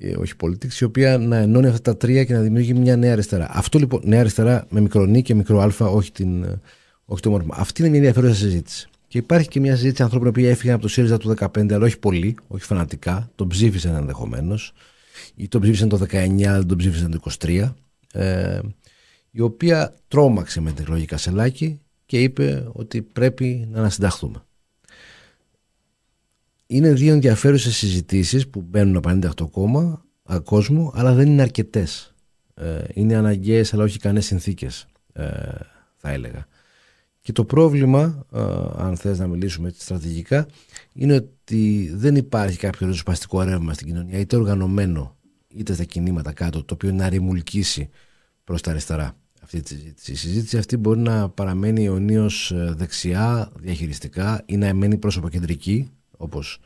S2: ε, όχι πολιτική, η οποία να ενώνει αυτά τα τρία και να δημιουργεί μια νέα αριστερά. Αυτό λοιπόν, νέα αριστερά με μικρονή και μικρό α, όχι, την, όχι το μόρφωμα. Αυτή είναι μια ενδιαφέρουσα συζήτηση. Και υπάρχει και μια συζήτηση ανθρώπων που έφυγαν από το ΣΥΡΙΖΑ του 2015, αλλά όχι πολύ, όχι φανατικά. Τον ψήφισαν ενδεχομένως. Ή τον ψήφισαν το 19, δεν τον ψήφισαν το 23. Ε, η οποία τρόμαξε με την εκλογή Κασελάκη και είπε ότι πρέπει να ανασυνταχθούμε. Είναι δύο ενδιαφέρουσες συζητήσεις που μπαίνουν από 98 κόμμα, κόσμο, αλλά δεν είναι αρκετές. Ε, είναι αναγκαίες, αλλά όχι κανένα συνθήκες, ε, θα έλεγα. Και το πρόβλημα, αν θες να μιλήσουμε στρατηγικά, είναι ότι δεν υπάρχει κάποιο ριζοσπαστικό ρεύμα στην κοινωνία, είτε οργανωμένο, είτε στα κινήματα κάτω, το οποίο να ρημουλκίσει προς τα αριστερά αυτή τη συζήτηση. Η συζήτηση αυτή μπορεί να παραμένει αιωνίως ε, δεξιά, διαχειριστικά ή να μένει πρόσωπο-κεντρική, όπως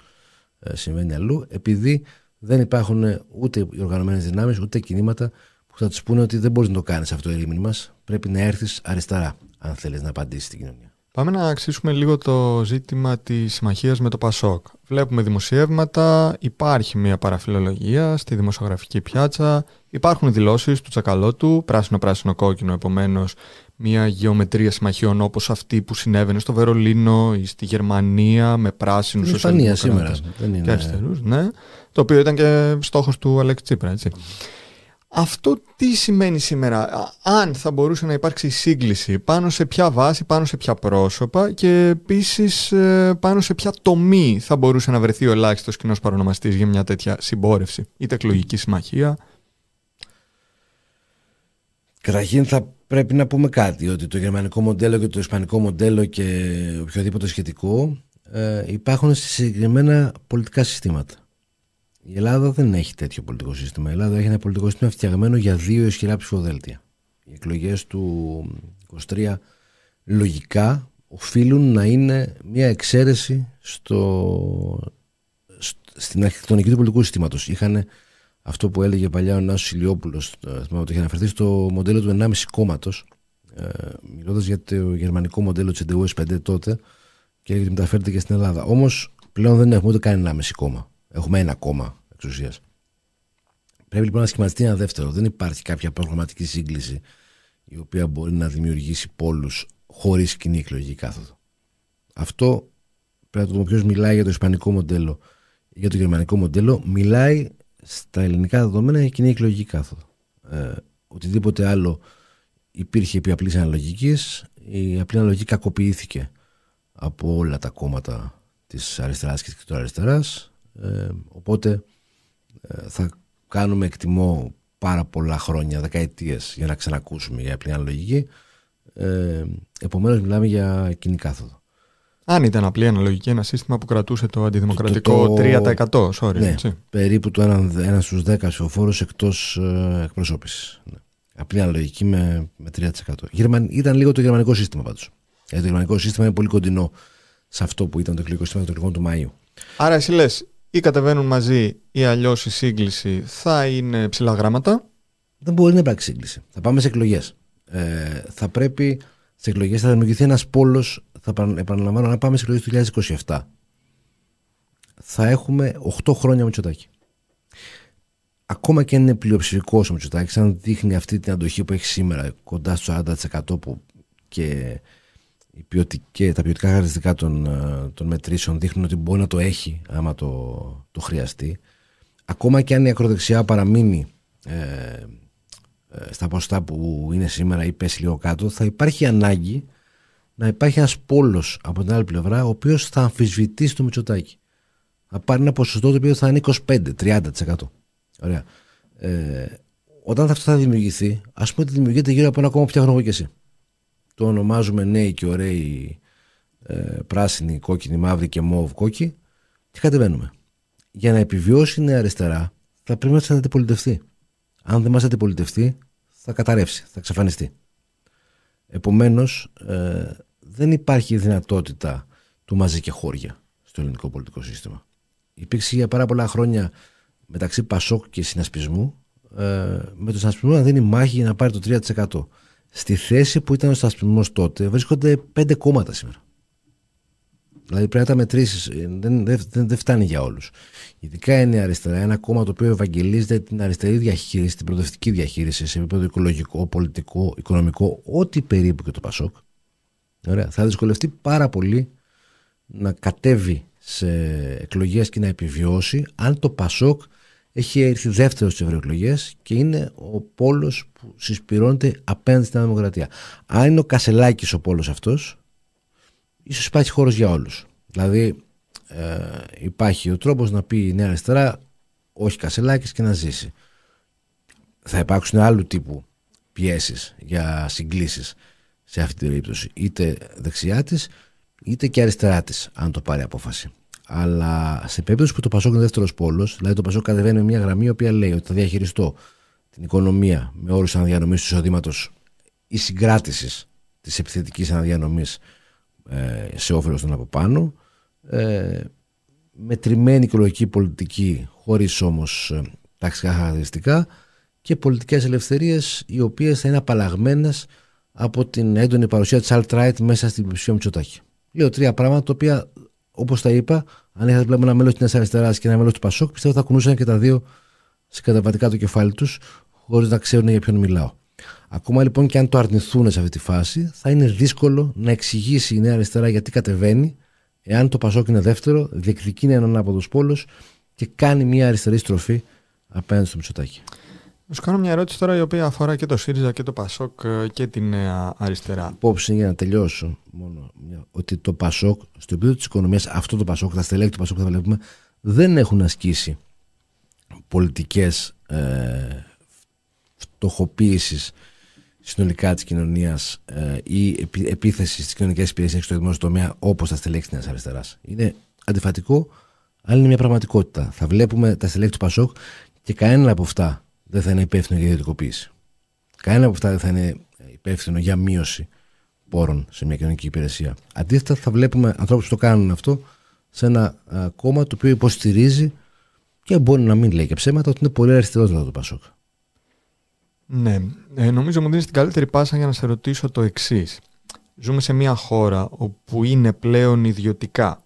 S2: ε, συμβαίνει αλλού, επειδή δεν υπάρχουν ούτε οι οργανωμένες δυνάμεις, ούτε κινήματα που θα τους πούνε ότι δεν μπορείς να το κάνεις αυτό το ερήμην μας. Πρέπει να έρθεις αριστερά, αν θέλεις να απαντήσεις στην κοινωνία.
S1: Πάμε να αξίσουμε λίγο το ζήτημα της συμμαχίας με το Πασόκ. Βλέπουμε δημοσιεύματα, υπάρχει μια παραφιλολογία στη δημοσιογραφική πιάτσα, υπάρχουν δηλώσεις του Τσακαλώτου, πράσινο-πράσινο-κόκκινο, επομένως μια γεωμετρία συμμαχιών όπως αυτή που συνέβαινε στο Βερολίνο ή στη Γερμανία με πράσινους
S2: Ισπανία σήμερα.
S1: Και αριστερούς, ναι. Το οποίο ήταν και στόχος του Αλέξη Τσίπρα, έτσι. Αυτό τι σημαίνει σήμερα, αν θα μπορούσε να υπάρξει σύγκληση, πάνω σε ποια βάση, πάνω σε ποια πρόσωπα και επίσης ε, πάνω σε ποια τομή θα μπορούσε να βρεθεί ο ελάχιστος κοινός παρονομαστής για μια τέτοια συμπόρευση, είτε εκλογική συμμαχία;
S2: Καταρχήν θα πρέπει να πούμε κάτι, ότι το γερμανικό μοντέλο και το ισπανικό μοντέλο και οποιοδήποτε σχετικό ε, υπάρχουν σε συγκεκριμένα πολιτικά συστήματα. Η Ελλάδα δεν έχει τέτοιο πολιτικό σύστημα. Η Ελλάδα έχει ένα πολιτικό σύστημα φτιαγμένο για δύο ισχυρά ψηφοδέλτια. Οι εκλογές του 23 λογικά οφείλουν να είναι μια εξαίρεση στο, στην αρχιτεκτονική του πολιτικού συστήματος. Είχαν αυτό που έλεγε παλιά ο Νάσος Ηλιόπουλος, θυμάμαι το είχε αναφερθεί στο μοντέλο του 1,5 κόμματος, ε, μιλώντας για το γερμανικό μοντέλο της εντεου 5 τότε και έλεγε ότι μεταφέρεται και στην Ελλάδα. Όμως πλέον δεν έχουμε ούτε καν 1,5 κόμμα. Έχουμε ένα κόμμα εξουσία. Πρέπει λοιπόν να σχηματιστεί ένα δεύτερο. Δεν υπάρχει κάποια προγραμματική σύγκληση η οποία μπορεί να δημιουργήσει πόλους χωρίς κοινή εκλογική κάθοδο. Αυτό πρέπει να το δούμε ποιος μιλάει για το ισπανικό μοντέλο για το γερμανικό μοντέλο. Μιλάει στα ελληνικά δεδομένα για κοινή εκλογική κάθοδο. Ε, οτιδήποτε άλλο υπήρχε επί απλής αναλογικής, η απλή αναλογική κακοποιήθηκε από όλα τα κόμματα της αριστεράς και της αριστεράς ε, οπότε ε, θα κάνουμε εκτιμώ πάρα πολλά χρόνια, δεκαετίες για να ξανακούσουμε για απλή αναλογική. Ε, επομένως μιλάμε για κοινή κάθοδο.
S1: Αν ήταν απλή αναλογική, ένα σύστημα που κρατούσε το αντιδημοκρατικό το, 3%. Sorry,
S2: ναι, περίπου το 1, ένας στους 10 ψηφοφόρους εκτός ε, εκπροσώπησης. Ναι. Απλή αναλογική με, με 3%. Γερμαν, ήταν λίγο το γερμανικό σύστημα πάντως. το γερμανικό σύστημα είναι πολύ κοντινό σε αυτό που ήταν το εκλογικό σύστημα των εκλογών του Μαΐου.
S1: Άρα εσύ λες ή κατεβαίνουν μαζί ή αλλιώς η σύγκληση θα είναι ψηλά γράμματα;
S2: Δεν μπορεί να υπάρξει σύγκληση. Θα πάμε σε εκλογές. Ε, θα πρέπει σε εκλογές θα δημιουργηθεί ένας πόλος. Θα επαναλαμβάνω, να πάμε σε εκλογές του 2027. Θα έχουμε 8 χρόνια Μητσοτάκη. Ακόμα και αν είναι πλειοψηφικός ο Μητσοτάκης, αν δείχνει αυτή την αντοχή που έχει σήμερα, κοντά στο 40% που και οι ποιοτικές, τα ποιοτικά χαρακτηριστικά των, ε, των μετρήσεων δείχνουν ότι μπορεί να το έχει άμα το, το χρειαστεί. Ακόμα και αν η ακροδεξιά παραμείνει ε, ε, στα ποσοστά που είναι σήμερα ή πέσει λίγο κάτω, θα υπάρχει ανάγκη να υπάρχει ένας πόλος από την άλλη πλευρά ο οποίος θα αμφισβητήσει το Μητσοτάκι. Θα πάρει ένα ποσοστό το οποίο θα είναι 25-30%. Ωραία. Ε, όταν αυτό θα δημιουργηθεί, ας πούμε ότι δημιουργείται γύρω από ένα κόμμα που φτιάχνω εγώ και εσύ το ονομάζουμε νέοι και ωραίοι ε, πράσινοι, κόκκινοι, μαύροι και μόβ κόκκι και κατεβαίνουμε. Για να επιβιώσει η νέα αριστερά θα πρέπει να σας αντιπολιτευτεί. Αν δεν μας αντιπολιτευτεί θα καταρρεύσει, θα εξαφανιστεί. Επομένως ε, δεν υπάρχει δυνατότητα του μαζί και χώρια στο ελληνικό πολιτικό σύστημα. Υπήρξε για πάρα πολλά χρόνια μεταξύ Πασόκ και συνασπισμού ε, με το συνασπισμό να δίνει μάχη για να πάρει το 3% στη θέση που ήταν ο σταθμό τότε βρίσκονται πέντε κόμματα σήμερα. Δηλαδή πρέπει να τα μετρήσεις. Δεν, δεν, δεν, φτάνει για όλους. Ειδικά είναι η αριστερά, ένα κόμμα το οποίο ευαγγελίζεται την αριστερή διαχείριση, την προοδευτική διαχείριση σε επίπεδο οικολογικό, πολιτικό, οικονομικό, ό,τι περίπου και το Πασόκ. Ωραία. Θα δυσκολευτεί πάρα πολύ να κατέβει σε εκλογές και να επιβιώσει αν το Πασόκ έχει έρθει δεύτερος στι ευρωεκλογές και είναι ο πόλος που συσπηρώνεται απέναντι στην Δημοκρατία. Αν είναι ο Κασελάκης ο πόλος αυτός, ίσως υπάρχει χώρος για όλους. Δηλαδή, ε, υπάρχει ο τρόπος να πει η Νέα Αριστερά, όχι Κασελάκης και να ζήσει. Θα υπάρξουν άλλου τύπου πιέσεις για συγκλήσεις σε αυτή την περίπτωση. Είτε δεξιά της, είτε και αριστερά της, αν το πάρει απόφαση. Αλλά σε περίπτωση που το Πασόκ είναι δεύτερος πόλος, δηλαδή το Πασόκ κατεβαίνει με μια γραμμή η οποία λέει ότι θα διαχειριστώ την οικονομία με όρους αναδιανομής του εισοδήματος ή συγκράτησης της επιθετικής αναδιανομής ε, σε όφελος των από πάνω, ε, μετρημένη οικολογική πολιτική, χωρίς όμως ε, ταξικά χαρακτηριστικά και πολιτικές ελευθερίες οι οποίες θα είναι απαλλαγμένες από την έντονη παρουσία της alt-right μέσα στην πλησία Μητσοτάκη. Λέω τρία πράγματα τα οποία όπως τα είπα, αν είχατε βλέπουμε ένα μέλος της Νέας Αριστεράς και ένα μέλος του Πασόκ, πιστεύω θα κουνούσαν και τα δύο σε καταβατικά το κεφάλι τους, χωρίς να ξέρουν για ποιον μιλάω. Ακόμα λοιπόν και αν το αρνηθούν σε αυτή τη φάση, θα είναι δύσκολο να εξηγήσει η Νέα Αριστερά γιατί κατεβαίνει, εάν το Πασόκ είναι δεύτερο, διεκδικεί έναν ανάποδος πόλος και κάνει μια αριστερή στροφή απέναντι στο Μητσοτάκι.
S1: Να σου κάνω μια ερώτηση τώρα η οποία αφορά και το ΣΥΡΙΖΑ και το ΠΑΣΟΚ ε, και τη Νέα Αριστερά.
S2: Υπόψη για να τελειώσω μόνο ότι το ΠΑΣΟΚ, στο επίπεδο της οικονομίας, αυτό το ΠΑΣΟΚ, τα στελέχη του ΠΑΣΟΚ που θα βλέπουμε, δεν έχουν ασκήσει πολιτικές ε, φτωχοποίηση συνολικά της κοινωνίας ε, ή επίθεσης στις κοινωνικές υπηρεσίες στο δημόσιο τομέα όπως τα στελέχη της Νέας Αριστεράς. Είναι αντιφατικό, αλλά είναι μια πραγματικότητα. Θα βλέπουμε τα στελέχη του ΠΑΣΟΚ και κανένα από αυτά δεν θα είναι υπεύθυνο για ιδιωτικοποίηση. Κανένα από αυτά δεν θα είναι υπεύθυνο για μείωση πόρων σε μια κοινωνική υπηρεσία. Αντίθετα, θα βλέπουμε ανθρώπους που το κάνουν αυτό σε ένα α, κόμμα το οποίο υποστηρίζει και μπορεί να μην λέει και ψέματα ότι είναι πολύ αριστερότερο το Πασόκ.
S1: Ναι. Ε, νομίζω μου δίνει την καλύτερη πάσα για να σε ρωτήσω το εξής. Ζούμε σε μια χώρα όπου είναι πλέον ιδιωτικά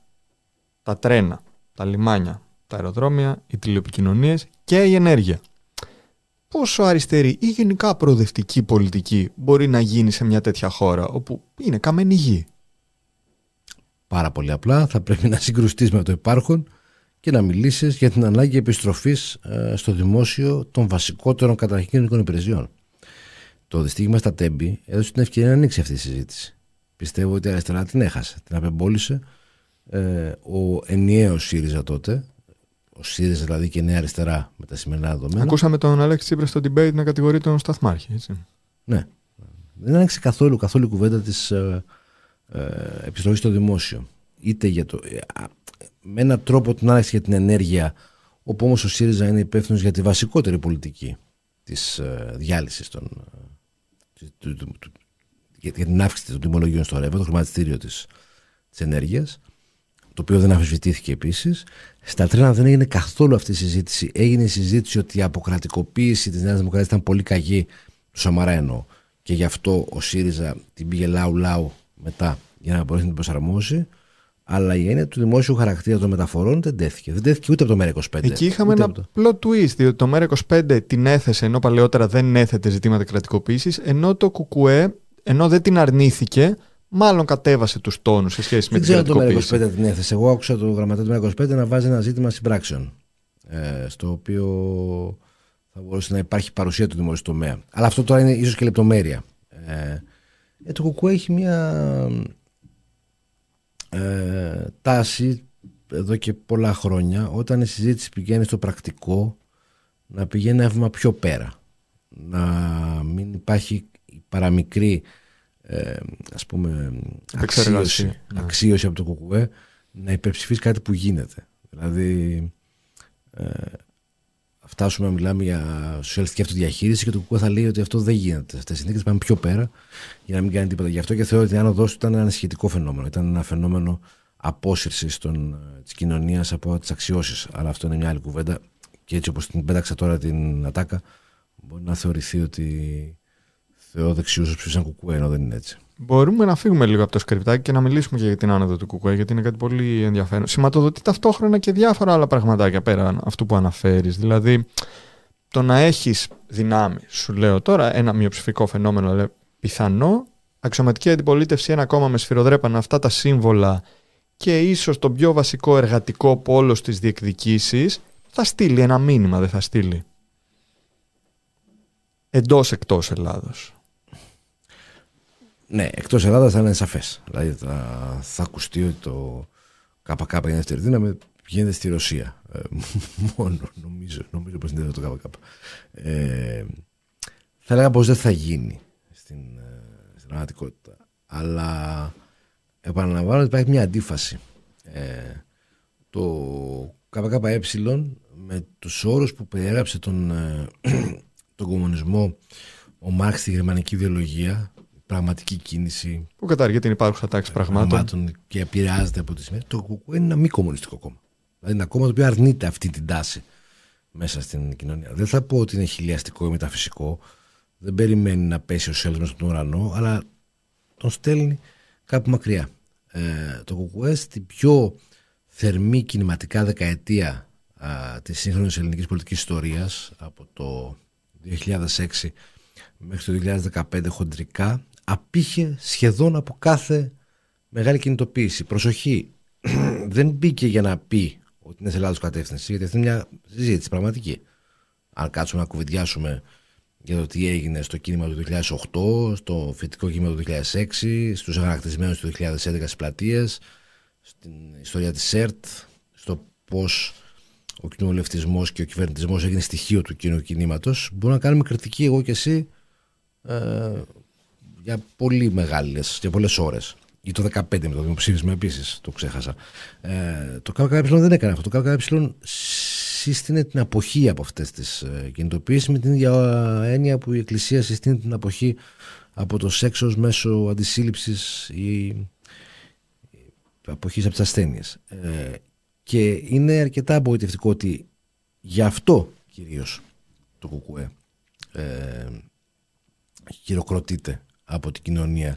S1: τα τρένα, τα λιμάνια, τα αεροδρόμια, οι τηλεοπικοινωνίες και η ενέργεια πόσο αριστερή ή γενικά προοδευτική πολιτική μπορεί να γίνει σε μια τέτοια χώρα όπου είναι καμένη γη;
S2: Πάρα πολύ απλά θα πρέπει να συγκρουστείς με το υπάρχον και να μιλήσεις για την ανάγκη επιστροφής ε, στο δημόσιο των βασικότερων καταρχήν υπηρεσιών. Το δυστύχημα στα Τέμπη έδωσε την ευκαιρία να ανοίξει αυτή η συζήτηση. Πιστεύω ότι η αριστερά την έχασε, την απεμπόλησε. Ε, ο ενιαίος ΣΥΡΙΖΑ τότε ο ΣΥΡΙΖΑ δηλαδή και η Νέα Αριστερά με τα σημερινά δεδομένα.
S1: Ακούσαμε τον Αλέξη Τσίπρας στο debate να κατηγορεί τον Σταθμάρχη, έτσι.
S2: Ναι. Δεν άνοιξε καθόλου, καθόλου κουβέντα της ε, ε, επιστροφής στο δημόσιο. Είτε για το. Ε, με έναν τρόπο την άνοιξε για την ενέργεια, όπου όμως ο ΣΥΡΙΖΑ είναι υπεύθυνος για τη βασικότερη πολιτική της ε, διάλυσης των. για, την αύξηση των τιμολογίων στο ρεύμα, το χρηματιστήριο της της ενέργειας, το οποίο δεν αμφισβητήθηκε επίσης. Στα τρένα δεν έγινε καθόλου αυτή η συζήτηση. Έγινε η συζήτηση ότι η αποκρατικοποίηση της Νέας Δημοκρατίας ήταν πολύ καγή, του Σαμαρά εννοώ. Και γι' αυτό ο ΣΥΡΙΖΑ την πήγε λαού-λαού μετά για να μπορέσει να την προσαρμόσει. Αλλά η έννοια του δημόσιου χαρακτήρα των μεταφορών δεν τέθηκε. Δεν τέθηκε ούτε από το ΜΕΡΑ25.
S1: Εκεί είχαμε ένα το... plot twist, διότι το ΜΕΡΑ25 την έθεσε ενώ παλαιότερα δεν έθετε ζητήματα κρατικοποίησης, ενώ το ΚΚΕ, ενώ δεν την αρνήθηκε, μάλλον κατέβασε τους τόνους σε σχέση με την κρατικοποίηση.
S2: Δεν ξέρω το ΜΕΡΑ25 την έθεσε. Εγώ άκουσα το γραμματέα του ΜΕΡΑ25 να βάζει ένα ζήτημα συμπράξεων. Ε, στο οποίο θα μπορούσε να υπάρχει παρουσία του δημόσιου τομέα. Αλλά αυτό τώρα είναι ίσως και λεπτομέρεια. Ε, ε, το ΚΚΕ έχει μια ε, τάση εδώ και πολλά χρόνια όταν η συζήτηση πηγαίνει στο πρακτικό να πηγαίνει ένα βήμα πιο πέρα να μην υπάρχει παραμικρή ε, ας πούμε αξίωση, ναι. αξίωση από το ΚΚΕ να υπερψηφίσει κάτι που γίνεται δηλαδή ε, φτάσουμε να μιλάμε για σοσιαλιστική αυτοδιαχείριση και το ΚΚΕ θα λέει ότι αυτό δεν γίνεται. Αυτές οι συνθήκες πάνε πιο πέρα για να μην κάνει τίποτα. Γι' αυτό και θεωρώ ότι η άνοδο ήταν ένα σχετικό φαινόμενο. Ήταν ένα φαινόμενο απόσυρσης της κοινωνίας από τις αξιώσεις. Αλλά αυτό είναι μια άλλη κουβέντα. Και έτσι όπως την πέταξα τώρα την ατάκα, μπορεί να θεωρηθεί ότι θεό δεξιού ψήφισαν κουκουέ, ενώ δεν είναι έτσι.
S1: Μπορούμε να φύγουμε λίγο από το σκριπτάκι και να μιλήσουμε και για την άνοδο του Κουκουέ, γιατί είναι κάτι πολύ ενδιαφέρον. Σηματοδοτεί ταυτόχρονα και διάφορα άλλα πραγματάκια πέρα αυτού που αναφέρεις. Δηλαδή, το να έχεις δυνάμει, σου λέω τώρα, ένα μειοψηφικό φαινόμενο, λέει, πιθανό, αξιωματική αντιπολίτευση, ένα κόμμα με σφυροδρέπανα, αυτά τα σύμβολα και ίσως το πιο βασικό εργατικό πόλο τη διεκδικήσεις, θα στείλει ένα μήνυμα, δεν θα στείλει. Εντός εκτός Ελλάδος.
S2: Ναι, εκτός Ελλάδας θα είναι σαφές. Δηλαδή θα, θα ακουστεί ότι το ΚΚ είναι δεύτερη δύναμη γίνεται στη Ρωσία. Ε, μόνο νομίζω, νομίζω πως είναι το ΚΚ. Ε, θα έλεγα πως δεν θα γίνει στην, ε, στην πραγματικότητα. Αλλά επαναλαμβάνω ότι υπάρχει μια αντίφαση. Ε, το ΚΚΕ με τους όρους που περιέγραψε τον, ε, (clears throat) τον κομμουνισμό ο Μάρξ στη γερμανική ιδεολογία πραγματική κίνηση.
S1: Που καταργεί την υπάρχουσα τάξη πραγμάτων.
S2: Και επηρεάζεται από τη σημαία. Το ΚΚΕ είναι ένα μη κομμουνιστικό κόμμα. Δηλαδή ένα κόμμα το οποίο αρνείται αυτή την τάση μέσα στην κοινωνία. Δεν θα πω ότι είναι χιλιαστικό ή μεταφυσικό. Δεν περιμένει να πέσει ο σέλγος στον ουρανό, αλλά τον στέλνει κάπου μακριά. Ε, το ΚΚΕ στην πιο θερμή κινηματικά δεκαετία τη της σύγχρονης ελληνικής πολιτικής ιστορίας από το 2006 μέχρι το 2015 χοντρικά απήχε σχεδόν από κάθε μεγάλη κινητοποίηση. Προσοχή, (clears throat) δεν μπήκε για να πει ότι είναι σε λάθος κατεύθυνση, γιατί αυτή είναι μια συζήτηση πραγματική. Αν κάτσουμε να κουβεντιάσουμε για το τι έγινε στο κίνημα του 2008, στο φοιτητικό κίνημα του 2006, στους αγανακτισμένους του 2011 στις πλατείες, στην ιστορία της ΣΕΡΤ, στο πώς ο κοινοβουλευτισμός και ο κυβερνητισμός έγινε στοιχείο του κοινού κινήματος, μπορούμε να κάνουμε κριτική εγώ και εσύ ε, για πολύ μεγάλες, για πολλές ώρες. Ή το 2015 με το δημοψήφισμα επίσης, το ξέχασα. Ε, το ΚΚΕ δεν έκανε αυτό. Το ΚΚΕ σύστηνε την αποχή από αυτές τις ε, κινητοποιήσεις με την ίδια έννοια που η Εκκλησία συστήνει την αποχή από το σεξος μέσω αντισύλληψης ή αποχής από τις ασθένειες. Ε, και είναι αρκετά απογοητευτικό ότι γι' αυτό κυρίως το ΚΚΕ ε, χειροκροτείται από την κοινωνία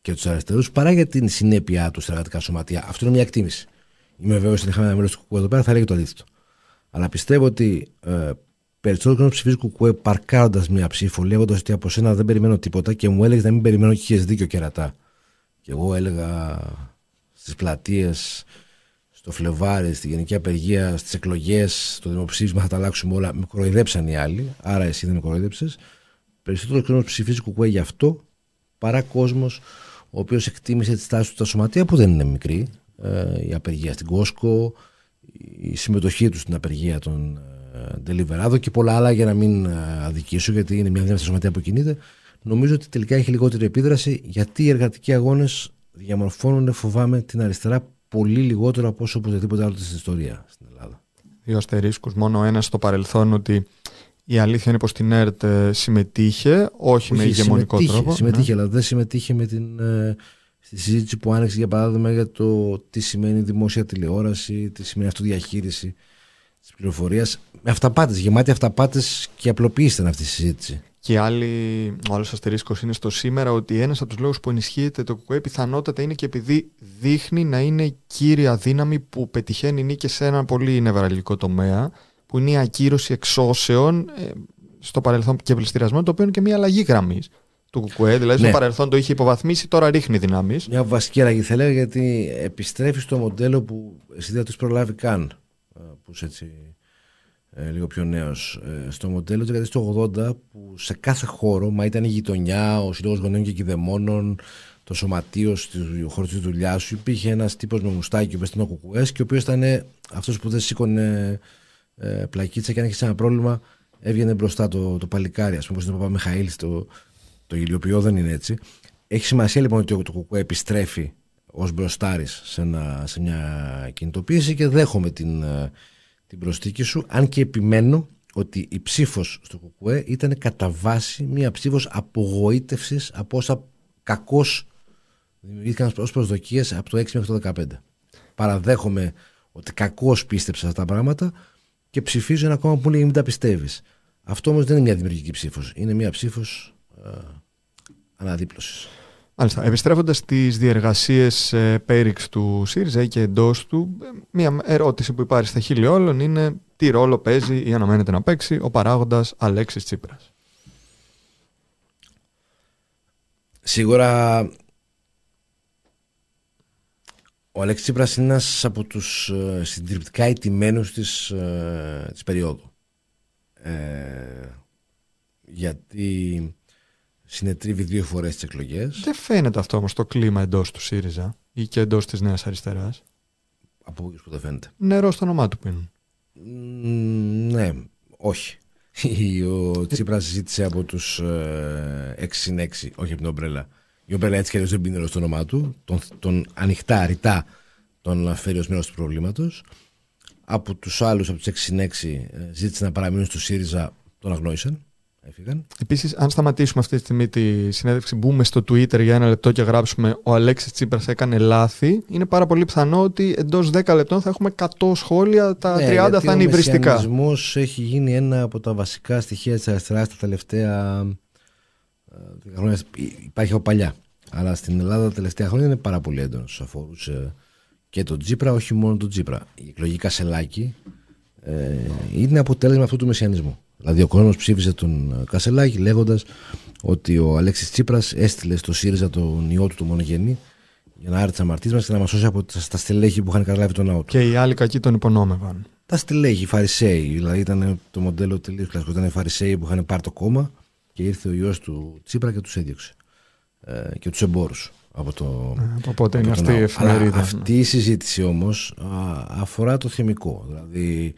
S2: και τους αριστερούς παρά για την συνέπειά τους στα εργατικά σωματεία. Αυτό είναι μια εκτίμηση. Είμαι βέβαιος ότι είχαμε ένα μέλο του Κουκουέ εδώ πέρα θα λέγει το αντίθετο. Αλλά πιστεύω ότι ε, περισσότερο κόσμος ψηφίζει Κουκουέ παρκάροντας μια ψήφο, λέγοντας ότι από σένα δεν περιμένω τίποτα και μου έλεγες να μην περιμένω και είχες δίκιο κερατά. Και εγώ έλεγα στις πλατείες, στο Φλεβάρι, στη γενική απεργία, στις εκλογές, στο δημοψήφισμα θα τα αλλάξουμε όλα. Με κοροϊδέψαν οι άλλοι, άρα εσύ δεν με κοροϊδέψες. Περισσότερο κόσμος ψηφίζει Κουκουέ γι' αυτό παρά κόσμος ο οποίος εκτίμησε τη στάση του στα σωματεία που δεν είναι μικρή. Ε, η απεργία στην Κόσκο, η συμμετοχή του στην απεργία των ε, Ντελιβεράδο και πολλά άλλα για να μην ε, αδικήσω γιατί είναι μια δύναμη στα σωματεία που κινείται. Νομίζω ότι τελικά έχει λιγότερη επίδραση γιατί οι εργατικοί αγώνες διαμορφώνουν, φοβάμαι, την αριστερά πολύ λιγότερο από όσο οπουδήποτε άλλο στην ιστορία στην Ελλάδα.
S1: Δύο αστερίσκους, μόνο ένας στο παρελθόν ότι Η αλήθεια είναι πως την ΕΡΤ ε, συμμετείχε, όχι, με ηγεμονικό
S2: συμμετείχε,
S1: τρόπο.
S2: Συμμετείχε,
S1: Ναι.
S2: αλλά δεν συμμετείχε με την, ε, στη συζήτηση που άνοιξε για παράδειγμα για το τι σημαίνει δημόσια τηλεόραση, τι σημαίνει αυτοδιαχείριση της πληροφορίας. Με αυταπάτες, γεμάτη αυταπάτες και απλοποίηση ήταν αυτή η συζήτηση.
S1: Και άλλη, ο άλλος αστερίσκος είναι στο σήμερα ότι ένας από τους λόγους που ενισχύεται το ΚΚΕ πιθανότατα είναι και επειδή δείχνει να είναι κύρια δύναμη που πετυχαίνει νίκη σε ένα πολύ νευραλγικό τομέα, που είναι η ακύρωση εξώσεων ε, στο παρελθόν και πληστηριασμό, το οποίο είναι και μια αλλαγή γραμμής του ΚΚΕ. Δηλαδή
S2: Ναι.
S1: στο παρελθόν το είχε υποβαθμίσει, τώρα ρίχνει δυνάμεις.
S2: Μια βασική αλλαγή θα έλεγα γιατί επιστρέφει στο μοντέλο που εσύ δεν του προλάβει καν. ε, Που είσαι έτσι ε, λίγο πιο νέος. Στο μοντέλο του του 80 που σε κάθε χώρο, μα ήταν η γειτονιά, ο σύλλογος γονέων και κυδεμόνων, το σωματείο, ο χώρος της δουλειάς σου, υπήρχε ένας τύπος με μουστάκι που ήταν ο Κουκουές και ο οποίος ήταν αυτός που δεν σήκωνε ε, πλακίτσα και αν είχε ένα πρόβλημα έβγαινε μπροστά το, το παλικάρι. Α πούμε, όπως είναι ο Παπαμιχαήλ στο το ηλιοποιό δεν είναι έτσι. Έχει σημασία λοιπόν ότι το κουκουέ επιστρέφει ως μπροστάρης σε, ένα- σε μια κινητοποίηση και δέχομαι την, ε, την προσθήκη σου, αν και επιμένω ότι η ψήφος στο κουκουέ ήταν κατά βάση μια ψήφος απογοήτευσης από όσα κακώς δημιουργήθηκαν ως προσδοκίες από το 6 μέχρι το 15. Παραδέχομαι ότι κακώς πίστεψα σε αυτά τα πράγματα και ψηφίζω ένα κόμμα που λέει μην τα πιστεύεις. Αυτό όμως δεν είναι μια δημιουργική ψήφος. Είναι μια ψήφος αναδίπλωσης.
S1: Μάλιστα. Επιστρέφοντας στις διεργασίες ε, πέριξ του ΣΥΡΙΖΑ ή και εντός του, ε, μια ερώτηση που υπάρχει στα χείλη όλων είναι τι ρόλο παίζει ή αναμένεται να παίξει ο παράγοντας Αλέξης Τσίπρας;
S2: Σίγουρα ο Αλέξης Τσίπρας είναι ένας από τους ε, συντριπτικά ηττημένους της, ε, της περίοδου. Ε, γιατί συνετρίβει δύο φορές τις εκλογές.
S1: Δεν φαίνεται αυτό όμως το κλίμα εντός του ΣΥΡΙΖΑ ή και εντός της Νέας Αριστεράς.
S2: Από πού που δεν φαίνεται.
S1: Νερό στο όνομά του πίνουν.
S2: Μ, ναι, όχι. (laughs) Ο Τσίπρας ζήτησε από τους ε, 6 συν 6, όχι από την Ομπρέλα. Η Ομπρέλα έτσι κι αλλιώς δεν πίνει νερό στο όνομά του. Τον, τον ανοιχτά, ρητά τον φέρει ως μέρος του προβλήματος. Από τους άλλους, από τους 6 συν 6, ε, ζήτησε να παραμείνουν στο ΣΥΡΙΖΑ, τον αγνόησαν. Έφυγαν.
S1: Επίσης, αν σταματήσουμε αυτή τη στιγμή τη συνέντευξη, μπούμε στο Twitter για ένα λεπτό και γράψουμε Ο Αλέξης Τσίπρας έκανε λάθη, είναι πάρα πολύ πιθανό ότι εντός 10 λεπτών θα έχουμε 100 σχόλια, τα 30
S2: Ναι, γιατί
S1: θα είναι
S2: Ο
S1: υβριστικά.
S2: μεσιανισμός έχει γίνει ένα από τα βασικά στοιχεία της αριστεράς τα τελευταία ε, δέκα χρόνια. Υ- Υπάρχει από παλιά. Αλλά στην Ελλάδα τα τελευταία χρόνια είναι πάρα πολύ έντονο. Αφορούσε και τον Τζίπρα, όχι μόνο τον Τζίπρα. Η εκλογή Κασελάκη ε, είναι αποτέλεσμα αυτού του μεσιανισμού. Δηλαδή ο κόσμος ψήφισε τον ε, Κασελάκη λέγοντας ότι ο Αλέξης Τσίπρας έστειλε στο ΣΥΡΙΖΑ τον ιό του το μονογενή για να άρει τις αμαρτίες μας και να μας σώσει από τα τα στελέχη που είχαν καταλάβει τον ναό του.
S1: Και οι άλλοι κακοί τον υπονόμευαν.
S2: Τα στελέχη, οι Φαρισαίοι. Δηλαδή ήταν το μοντέλο τελείως κλασικό. Ήταν οι Φαρισαίοι που είχαν πάρει το κόμμα και ήρθε ο ιό του Τσίπρα και τους έδιωξε. Ε, και τους εμπόρους από το.
S1: Ε, Οπότε είναι
S2: από το
S1: αυτή η
S2: ναό. Αλλά
S1: εφημερίδα.
S2: αυτή η συζήτηση όμως αφορά το θυμικό. Δηλαδή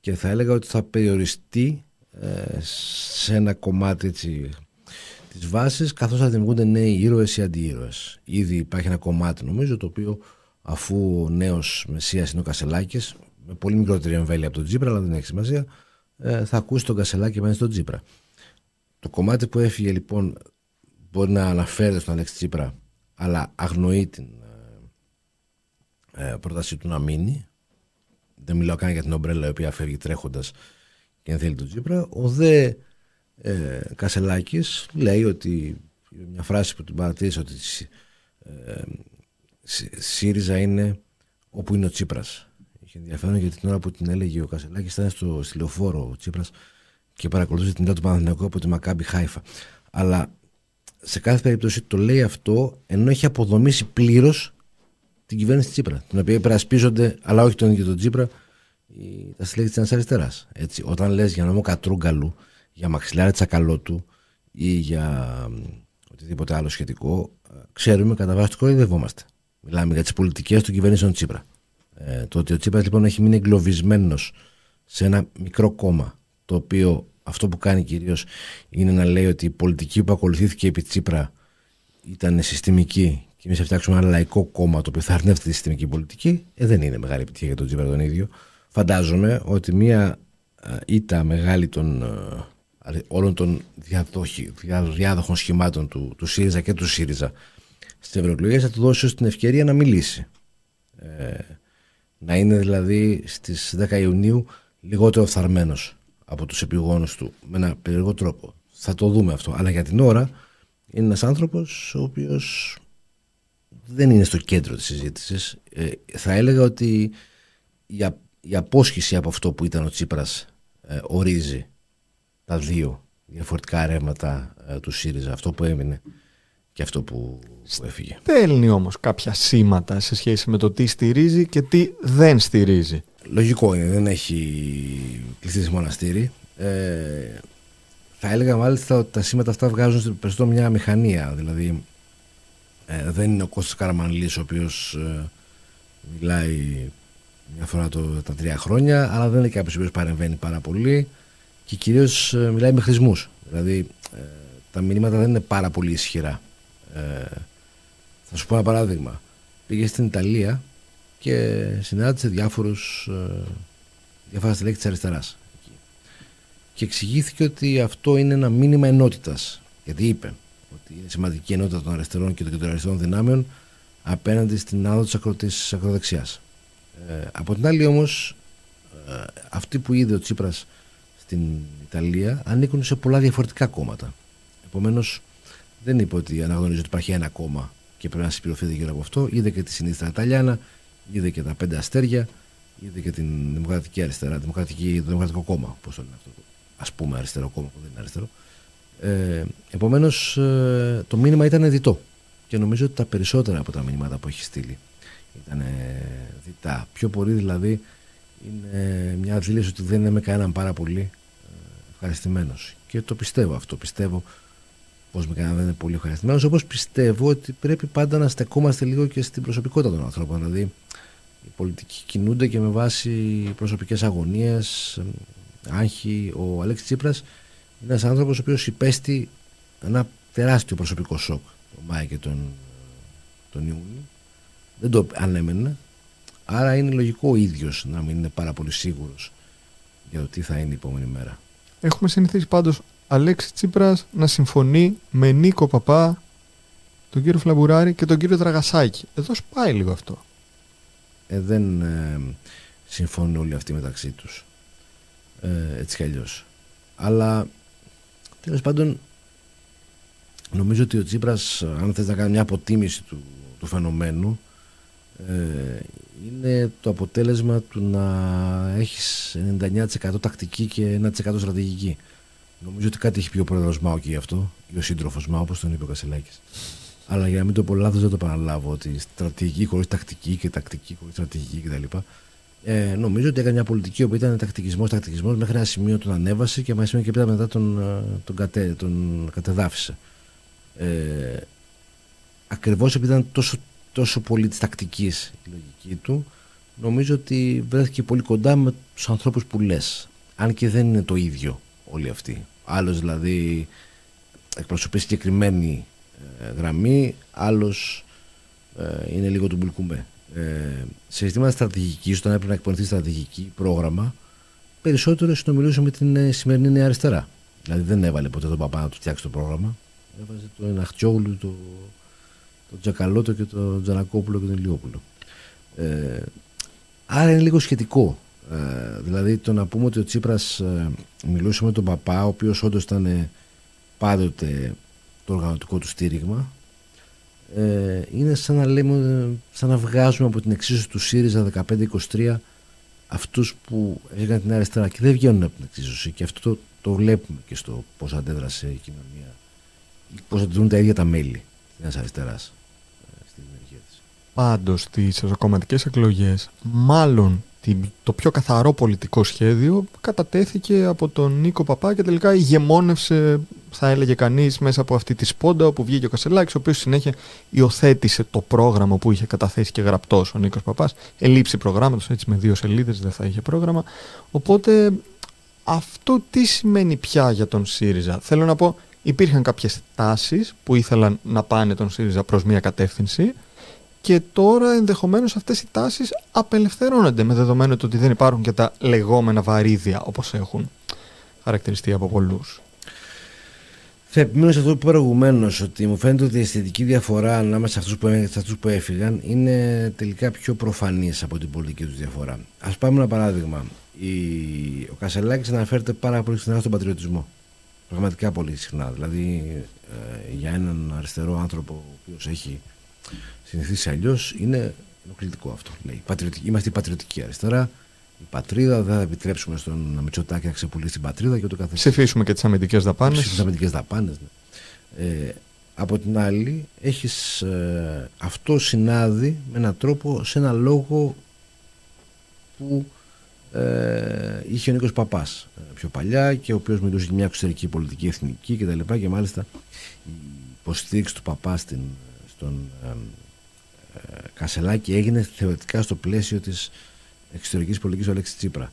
S2: και θα έλεγα ότι θα περιοριστεί ε, σε ένα κομμάτι έτσι, της βάσης καθώς θα δημιουργούνται νέοι ήρωες ή αντιήρωες. Ήδη υπάρχει ένα κομμάτι νομίζω το οποίο αφού ο νέος Μεσσίας είναι ο Κασελάκης με πολύ μικρότερη εμβέλεια από τον Τζίπρα αλλά δεν έχει σημασία ε, θα ακούσει τον Κασελάκη μέσα στον Τζίπρα. Το κομμάτι που έφυγε λοιπόν μπορεί να αναφέρεται στον Αλέξη Τσίπρα αλλά αγνοεί την ε, ε, πρότασή του να μείνει. Δεν μιλάω καν για την ομπρέλα η οποία φεύγει τρέχοντας και αν θέλει τον Τσίπρα. Ο δε ε, Κασελάκης λέει ότι μια φράση που την παρατήρησα ότι ε, Σ- ΣΥΡΙΖΑ είναι όπου είναι ο Τσίπρας. Είχε ενδιαφέρον γιατί την ώρα που την έλεγε ο Κασελάκης ήταν στο στη λεωφόρο ο Τσίπρας και παρακολουθούσε την ιδέα του Παναθηναϊκού από τη Μακάμπι Χάιφα αλλά σε κάθε περίπτωση το λέει αυτό ενώ έχει αποδομήσει πλήρως την κυβέρνηση Τσίπρα, την οποία υπερασπίζονται, αλλά όχι τον ίδιο τον Τσίπρα, οι- τα στελέχη της Αριστεράς. Όταν λες για νόμο Κατρούγκαλου, για μαξιλάρι Τσακαλώτου ή για μ, οτιδήποτε άλλο σχετικό, ε, ξέρουμε κατά βάση του κοροϊδευόμαστε. Μιλάμε για τις πολιτικές των κυβερνήσεων Τσίπρα. Ε, το ότι ο Τσίπρας λοιπόν έχει μείνει εγκλωβισμένος σε ένα μικρό κόμμα, το οποίο αυτό που κάνει κυρίως είναι να λέει ότι η πολιτική που ακολουθήθηκε επί Τσίπρα ήταν συστημική και εμείς θα φτιάξουμε ένα λαϊκό κόμμα το οποίο θα αρνεύεται τη συστημική πολιτική, ε, δεν είναι μεγάλη επιτυχία για τον Τσίπρα τον ίδιο. Φαντάζομαι ότι μια ήττα μεγάλη των, όλων των διάδοχων σχημάτων του, του ΣΥΡΙΖΑ και του ΣΥΡΙΖΑ στις ευρωεκλογές θα του δώσει την ευκαιρία να μιλήσει. Ε, να είναι δηλαδή στις 10 Ιουνίου λιγότερο φθαρμένος από τους επιγόνους του με ένα περίεργο τρόπο. Θα το δούμε αυτό. Αλλά για την ώρα είναι ένας άνθρωπος ο οποίος δεν είναι στο κέντρο της συζήτησης. Ε, θα έλεγα ότι η, η απόσχηση από αυτό που ήταν ο Τσίπρας ε, ορίζει τα δύο διαφορετικά ρεύματα ε, του ΣΥΡΙΖΑ. Αυτό που έμεινε και αυτό που, που έφυγε.
S1: Στέλνει όμως κάποια σήματα σε σχέση με το τι στηρίζει και τι δεν στηρίζει.
S2: Λογικό είναι, δεν έχει κλειστεί μοναστήρι. Ε, θα έλεγα μάλιστα ότι τα σήματα αυτά βγάζουν περισσότερο μια μηχανία. Δηλαδή ε, δεν είναι ο Κώστας Καραμανλής ο οποίος ε, μιλάει μια φορά το, τα τρία χρόνια, αλλά δεν είναι κάποιος ο οποίος παρεμβαίνει πάρα πολύ και κυρίως ε, μιλάει με χρησμούς. Δηλαδή ε, τα μηνύματα δεν είναι πάρα πολύ ισχυρά. Ε, θα σου πω ένα παράδειγμα. Πήγε στην Ιταλία και συνάντησε διάφορους, ε, διάφορα στελέχη της αριστεράς. Και εξηγήθηκε ότι αυτό είναι ένα μήνυμα ενότητας. Γιατί είπε ότι είναι σημαντική ενότητα των αριστερών και των κεντροαριστερών δυνάμεων απέναντι στην άδο της ακροδεξιάς. Ε, από την άλλη όμως, ε, αυτοί που είδε ο Τσίπρας στην Ιταλία ανήκουν σε πολλά διαφορετικά κόμματα. Επομένως, δεν είπε ότι αναγνωρίζει ότι υπάρχει ένα κόμμα και πρέπει να συμπληρωθείτε γύρω από αυτό. Είδε και τη συνήθεια Ιταλιάνα, είδε και τα πέντε αστέρια, είδε και την Δημοκρατική Αριστερά, δημοκρατική, το Δημοκρατικό Κόμμα. Πώς το λένε αυτό, ας πούμε αριστερό κόμμα που δεν είναι αριστερό. Ε, Επομένως, ε, το μήνυμα ήταν διτό. Και νομίζω ότι τα περισσότερα από τα μηνύματα που έχει στείλει ήταν διτά. Πιο πολύ δηλαδή είναι μια δήλωση ότι δεν είμαι κανέναν πάρα πολύ ε, ευχαριστημένος. Και το πιστεύω αυτό. Πιστεύω Πώ με κανένα δεν είναι πολύ ευχαριστημένο. Όπως πιστεύω ότι πρέπει πάντα να στεκόμαστε λίγο και στην προσωπικότητα των ανθρώπων. Δηλαδή, οι πολιτικοί κινούνται και με βάση προσωπικές αγωνίες, άγχη. Ο Αλέξης Τσίπρας είναι ένας άνθρωπος ο οποίος υπέστη ένα τεράστιο προσωπικό σοκ τον Μάη και τον, τον Ιούνιο. Δεν το ανέμενε. Άρα είναι λογικό ο ίδιος να μην είναι πάρα πολύ σίγουρος για το τι θα είναι η επόμενη μέρα.
S1: Έχουμε συνηθίσει πάντως Αλέξης Τσίπρας να συμφωνεί με Νίκο Παπά, τον κύριο Φλαμπουράρη και τον κύριο Τραγασάκη. Εδώ σπάει λίγο αυτό.
S2: Ε, δεν ε, συμφωνούν όλοι αυτοί μεταξύ τους. Ε, έτσι κι αλλιώς. Αλλά τέλος πάντων νομίζω ότι ο Τσίπρας αν θες να κάνει μια αποτίμηση του, του φαινομένου ε, είναι το αποτέλεσμα του να έχεις 99% τακτική και 1% στρατηγική. Νομίζω ότι κάτι έχει πει ο πρόεδρος Μάου και γι' αυτό, ή ο σύντροφος Μάου, όπως τον είπε ο Κασελάκης. Αλλά για να μην το πω λάθος, δεν το επαναλάβω ότι στρατηγική χωρίς τακτική και τακτική χωρίς στρατηγική κτλ. Ε, νομίζω ότι έκανε μια πολιτική που ήταν τακτικισμός, τακτικισμός μέχρι ένα σημείο τον ανέβασε και μα και πέρα μετά τον, ε, τον, κατε, τον κατεδάφισε. Ε, Ακριβώς επειδή ήταν τόσο, τόσο πολύ της τακτικής η λογική του, νομίζω ότι βρέθηκε πολύ κοντά με τους ανθρώπους που λες. Αν και δεν είναι το ίδιο όλοι αυτοί. Άλλος δηλαδή εκπροσωπεί συγκεκριμένη ε, γραμμή, άλλος ε, είναι λίγο του μπουλκουμπέ. Ε, σε ζητήματα στρατηγική, όταν έπρεπε να εκπονηθεί στρατηγική πρόγραμμα, περισσότερο συνομιλούσε με την ε, σημερινή Νέα Αριστερά. Δηλαδή δεν έβαλε ποτέ τον παπά να του φτιάξει το πρόγραμμα. Έβαζε τον Αχτιόγλου, τον το Τζακαλώτο και τον Τζανακόπουλο και τον Ηλιόπουλο. Ε, άρα είναι λίγο σχετικό ε, δηλαδή το να πούμε ότι ο Τσίπρας ε, μιλούσε με τον παπά ο οποίος όντως ήταν ε, πάντοτε το οργανωτικό του στήριγμα ε, είναι σαν να, λέμε, σαν να βγάζουμε από την εξίσωση του ΣΥΡΙΖΑ 15-23 αυτούς που έγιναν την αριστερά και δεν βγαίνουν από την εξίσωση και αυτό το, το βλέπουμε και στο πώς αντέδρασε η κοινωνία πώς αντιδρούν τα ίδια τα μέλη της αριστεράς στη δημιουργία της.
S1: Πάντως στις ευρωκομματικές εκλογές μάλλον το πιο καθαρό πολιτικό σχέδιο κατατέθηκε από τον Νίκο Παπά και τελικά ηγεμόνευσε, θα έλεγε κανείς, μέσα από αυτή τη σπόντα όπου βγήκε ο Κασελάκης, ο οποίος συνέχεια υιοθέτησε το πρόγραμμα που είχε καταθέσει και γραπτός ο Νίκος Παπάς. Ελήψη προγράμματος, έτσι με δύο σελίδες δεν θα είχε πρόγραμμα. Οπότε αυτό τι σημαίνει πια για τον ΣΥΡΙΖΑ; Θέλω να πω, υπήρχαν κάποιες τάσεις που ήθελαν να πάνε τον ΣΥΡΙΖΑ προς μια κατεύθυνση και τώρα ενδεχομένως αυτές οι τάσεις απελευθερώνονται με δεδομένο το ότι δεν υπάρχουν και τα λεγόμενα βαρύδια όπως έχουν χαρακτηριστεί από πολλούς.
S2: Θα επιμείνω σε αυτό που είπα προηγουμένως, ότι μου φαίνεται ότι η αισθητική διαφορά ανάμεσα σε αυτούς που, έφυγαν είναι τελικά πιο προφανής από την πολιτική τους διαφορά. Α πάμε ένα παράδειγμα. Η, ο Κασελάκης αναφέρεται πάρα πολύ συχνά στον πατριωτισμό. Πραγματικά πολύ συχνά. Δηλαδή ε, για έναν αριστερό άνθρωπο ο οποίος έχει συνηθίσει αλλιώς είναι ενοχλητικό αυτό. Λέει. Είμαστε η πατριωτική αριστερά η πατρίδα, δεν θα επιτρέψουμε στον Μητσοτάκη να ξεπουλήσει την πατρίδα και ούτω καθεξής.
S1: Ψηφίσουμε και τις αμυντικές δαπάνες.
S2: Τις αμυντικές δαπάνες. Ναι. Ε, από την άλλη, έχεις, ε, αυτό συνάδει με έναν τρόπο σε ένα λόγο που ε, είχε ο Νίκος Παπάς ε, πιο παλιά και ο οποίος μιλούσε για μια εξωτερική πολιτική εθνική κτλ. Και, και μάλιστα η υποστήριξη του Παπά στην, στον ε, ε, Κασελάκη έγινε θεωρητικά στο πλαίσιο της εξωτερικής πολιτικής ο Αλέξη Τσίπρα.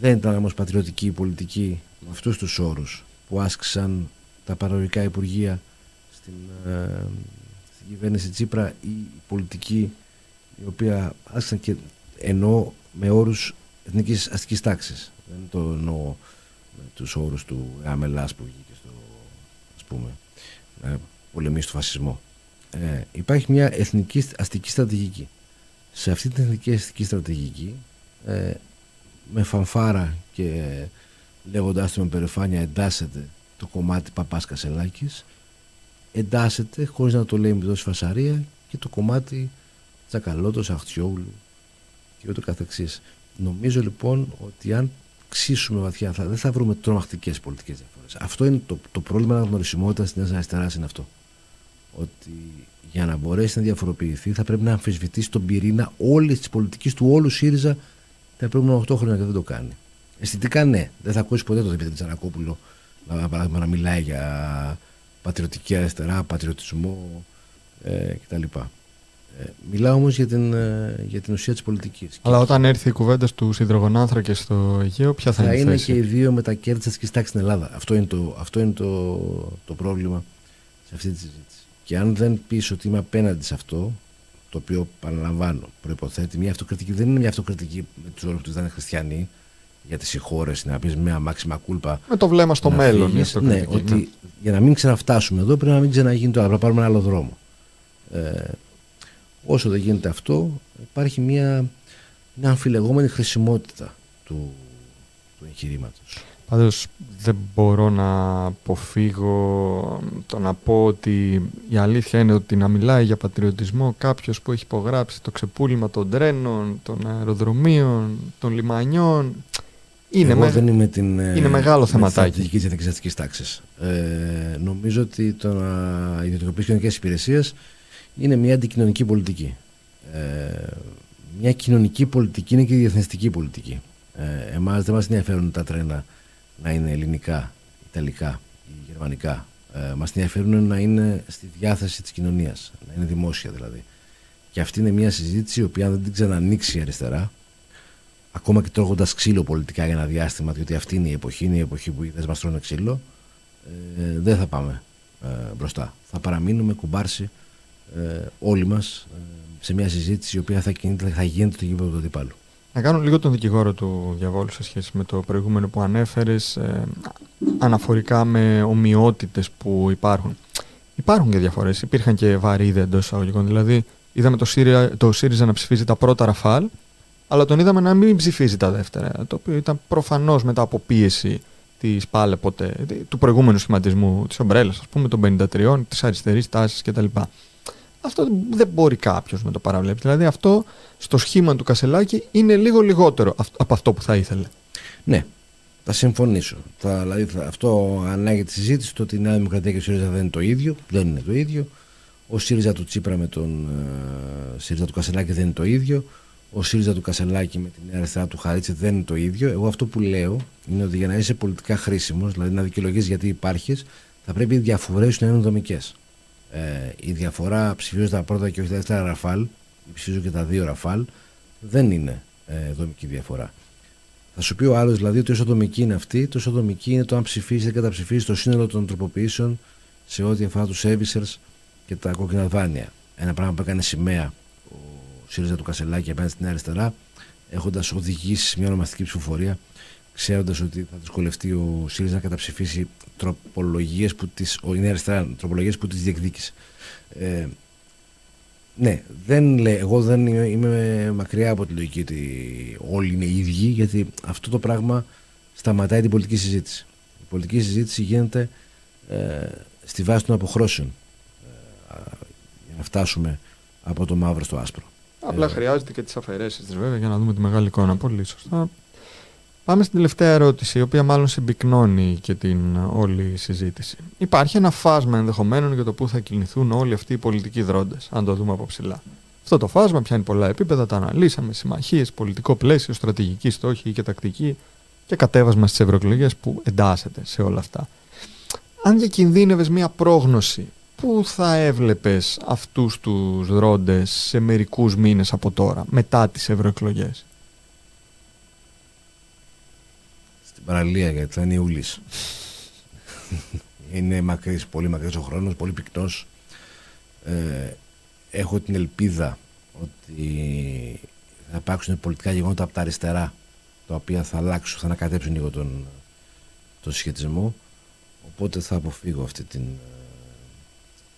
S2: Δεν ήταν όμως πατριωτική η πολιτική με αυτούς τους όρους που άσκησαν τα παραγωγικά υπουργεία στην, ε, στην κυβέρνηση Τσίπρα ή η πολιτική η οποία άσκησαν και εννοώ με όρους εθνικής αστικής τάξης. Δεν το εννοώ με τους όρους του Αμελά που βγήκε στο ας πούμε, ε, πολεμήσει του φασισμό. Ε, υπάρχει μια εθνική αστική στρατηγική. Σε αυτή την εθνική αστική στρατηγική ε, με φανφάρα και λέγοντάς το με περηφάνεια εντάσσεται το κομμάτι Παπάς Κασελάκης εντάσσεται χωρίς να το λέει με τόση φασαρία και το κομμάτι Τσακαλώτος, Αχτιόγλου και ούτω καθεξής. Νομίζω λοιπόν ότι αν ξύσουμε βαθιά θα, δεν θα βρούμε τρομακτικές πολιτικές διαφορές. Αυτό είναι το, το πρόβλημα αναγνωρισιμότητας της Νέας Αριστεράς είναι αυτό. Ότι για να μπορέσει να διαφοροποιηθεί θα πρέπει να αμφισβητήσει τον πυρήνα όλης της πολιτικής του όλου ΣΥΡΙΖΑ τα επόμενα 8 χρόνια και δεν το κάνει. Αισθητικά ναι. Δεν θα ακούσει ποτέ τον Δημήτρη Τσανακόπουλο να, παράδειγμα, να μιλάει για πατριωτική αριστερά, πατριωτισμό ε, κτλ. Ε, μιλάω όμως για, την, ε, για την ουσία της πολιτικής.
S1: Αλλά όταν έρθει η κουβέντα του υδρογονάνθρακε στο Αιγαίο, ποια θα,
S2: θα
S1: είναι
S2: η θέση; Θα είναι και οι δύο με τα κέρδη της αστική τάξη στην Ελλάδα. Αυτό είναι, το, αυτό είναι το, το πρόβλημα σε αυτή τη συζήτηση. Και αν δεν πεις ότι είμαι απέναντι σε αυτό, το οποίο παραλαμβάνω προποθέτει μια αυτοκριτική. Δεν είναι μια αυτοκριτική με τους όρους που δεν είναι χριστιανοί για τις χώρε, να πεις μια μάξιμα κούλπα.
S1: Με το βλέμμα στο μέλλον.
S2: Φύγεις, ναι, ναι, ότι για να μην ξαναφτάσουμε εδώ πρέπει να μην ξαναγίνει το άλλο, πρέπει να πάρουμε ένα άλλο δρόμο. Ε, όσο δεν γίνεται αυτό, υπάρχει μια, μια αμφιλεγόμενη χρησιμότητα του, του εγχειρήματος.
S1: Πάντως δεν μπορώ να αποφύγω το να πω ότι η αλήθεια είναι ότι να μιλάει για πατριωτισμό κάποιος που έχει υπογράψει το ξεπούλημα των τρένων, των αεροδρομίων, των λιμανιών είναι,
S2: Εγώ δεν είμαι την,
S1: ε, είναι μεγάλο θεματάκι.
S2: της εθνική τάξης. Ε, νομίζω ότι το να ιδιωτικοποιήσει κοινωνικές υπηρεσίες είναι μια αντικοινωνική πολιτική. Ε, μια κοινωνική πολιτική είναι και διεθνιστική πολιτική. Ε, Εμάς δεν μας ενδιαφέρουν τα τρένα να είναι ελληνικά, ιταλικά ή γερμανικά. Ε, μας ενδιαφέρουν να είναι στη διάθεση της κοινωνίας, να είναι δημόσια δηλαδή. Και αυτή είναι μια συζήτηση η οποία αν δεν την ξανανοίξει η αριστερά, ακόμα και τρώγοντας ξύλο πολιτικά για ένα διάστημα, διότι αυτή είναι η εποχή, είναι η εποχή που οι ιδέες μας τρώνε ξύλο, ε, δεν θα πάμε ε, μπροστά. Θα παραμείνουμε κουμπάρσι ε, όλοι μας ε, σε μια συζήτηση η οποία θα, θα γίνεται το γήπεδο του αντιπάλου.
S1: Να κάνω λίγο τον δικηγόρο του διαβόλου σε σχέση με το προηγούμενο που ανέφερες ε, αναφορικά με ομοιότητες που υπάρχουν. Υπάρχουν και διαφορές. Υπήρχαν και βαρύδια εντός εισαγωγικών. Δηλαδή, είδαμε το, ΣΥΡΙΖΑ, το ΣΥΡΙΖΑ να ψηφίζει τα πρώτα ραφάλ, αλλά τον είδαμε να μην ψηφίζει τα δεύτερα. Το οποίο ήταν προφανώς μετά από πίεση της πάλε ποτέ, του προηγούμενου σχηματισμού της ομπρέλας, ας πούμε, των 53, της αριστερής τάσης κτλ. Αυτό δεν μπορεί κάποιος να το παραβλέψει. Δηλαδή αυτό στο σχήμα του Κασελάκη είναι λίγο λιγότερο από αυτό που θα ήθελε.
S2: Ναι, θα συμφωνήσω. Θα, δηλαδή, θα, αυτό ανάγει τη συζήτηση το ότι η Νέα Δημοκρατία και ο ΣΥΡΙΖΑ δεν είναι το ίδιο. Δεν είναι το ίδιο. Ο ΣΥΡΙΖΑ του Τσίπρα με τον uh, ΣΥΡΙΖΑ του Κασελάκη δεν είναι το ίδιο. Ο ΣΥΡΙΖΑ του Κασελάκη με την Νέα Αριστερά του Χαρίτση δεν είναι το ίδιο. Εγώ αυτό που λέω είναι ότι για να είσαι πολιτικά χρήσιμος, δηλαδή να δικαιολογείς γιατί υπάρχεις, θα πρέπει οι διαφορές σου να είναι δομικές ε, η διαφορά ψηφίζω τα πρώτα και όχι τα δεύτερα ραφάλ, ψηφίζω και τα δύο ραφάλ, δεν είναι ε, δομική διαφορά. Θα σου πει ο άλλος δηλαδή ότι όσο δομική είναι αυτή, τόσο δομική είναι το αν ψηφίσει ή καταψηφίσει το σύνολο των τροποποιήσεων σε ό,τι αφορά τους servicers και τα κόκκινα δάνεια. Ένα πράγμα που έκανε σημαία ο ΣΥΡΙΖΑ του Κασελάκη απέναντι στην αριστερά, έχοντας οδηγήσει σε μια ονομαστική ψηφοφορία, ξέροντας ότι θα δυσκολευτεί ο ΣΥΡΙΖΑ να καταψηφίσει τροπολογίες που τις, η αριστερά, τροπολογίες που τις διεκδίκησε. Ε, ναι, δεν λέ, εγώ δεν είμαι, είμαι, μακριά από τη λογική ότι όλοι είναι ίδιοι, γιατί αυτό το πράγμα σταματάει την πολιτική συζήτηση. Η πολιτική συζήτηση γίνεται ε, στη βάση των αποχρώσεων ε, για να φτάσουμε από το μαύρο στο άσπρο.
S1: Απλά ε, χρειάζεται και τις αφαιρέσεις της βέβαια για να δούμε τη μεγάλη εικόνα. Πολύ σωστά. Πάμε στην τελευταία ερώτηση, η οποία μάλλον συμπυκνώνει και την όλη συζήτηση. Υπάρχει ένα φάσμα ενδεχομένων για το πού θα κινηθούν όλοι αυτοί οι πολιτικοί δρόντες, αν το δούμε από ψηλά. Αυτό το φάσμα πιάνει πολλά επίπεδα, τα αναλύσαμε, συμμαχίες, πολιτικό πλαίσιο, στρατηγική στόχη και τακτική και κατέβασμα στις ευρωεκλογές που εντάσσεται σε όλα αυτά. Αν διακινδύνευες μία πρόγνωση, πού θα έβλεπες αυτούς τους δρόντες σε μερικούς μήνες από τώρα, μετά τις ευρωεκλογές;
S2: Παραλία γιατί θα είναι Ιούλης. είναι μακρύς, πολύ μακρύς ο χρόνος, πολύ πυκνός. Ε, έχω την ελπίδα ότι θα υπάρξουν πολιτικά γεγονότα από τα αριστερά τα οποία θα αλλάξουν, θα ανακατέψουν λίγο τον, τον συσχετισμό οπότε θα αποφύγω αυτή την,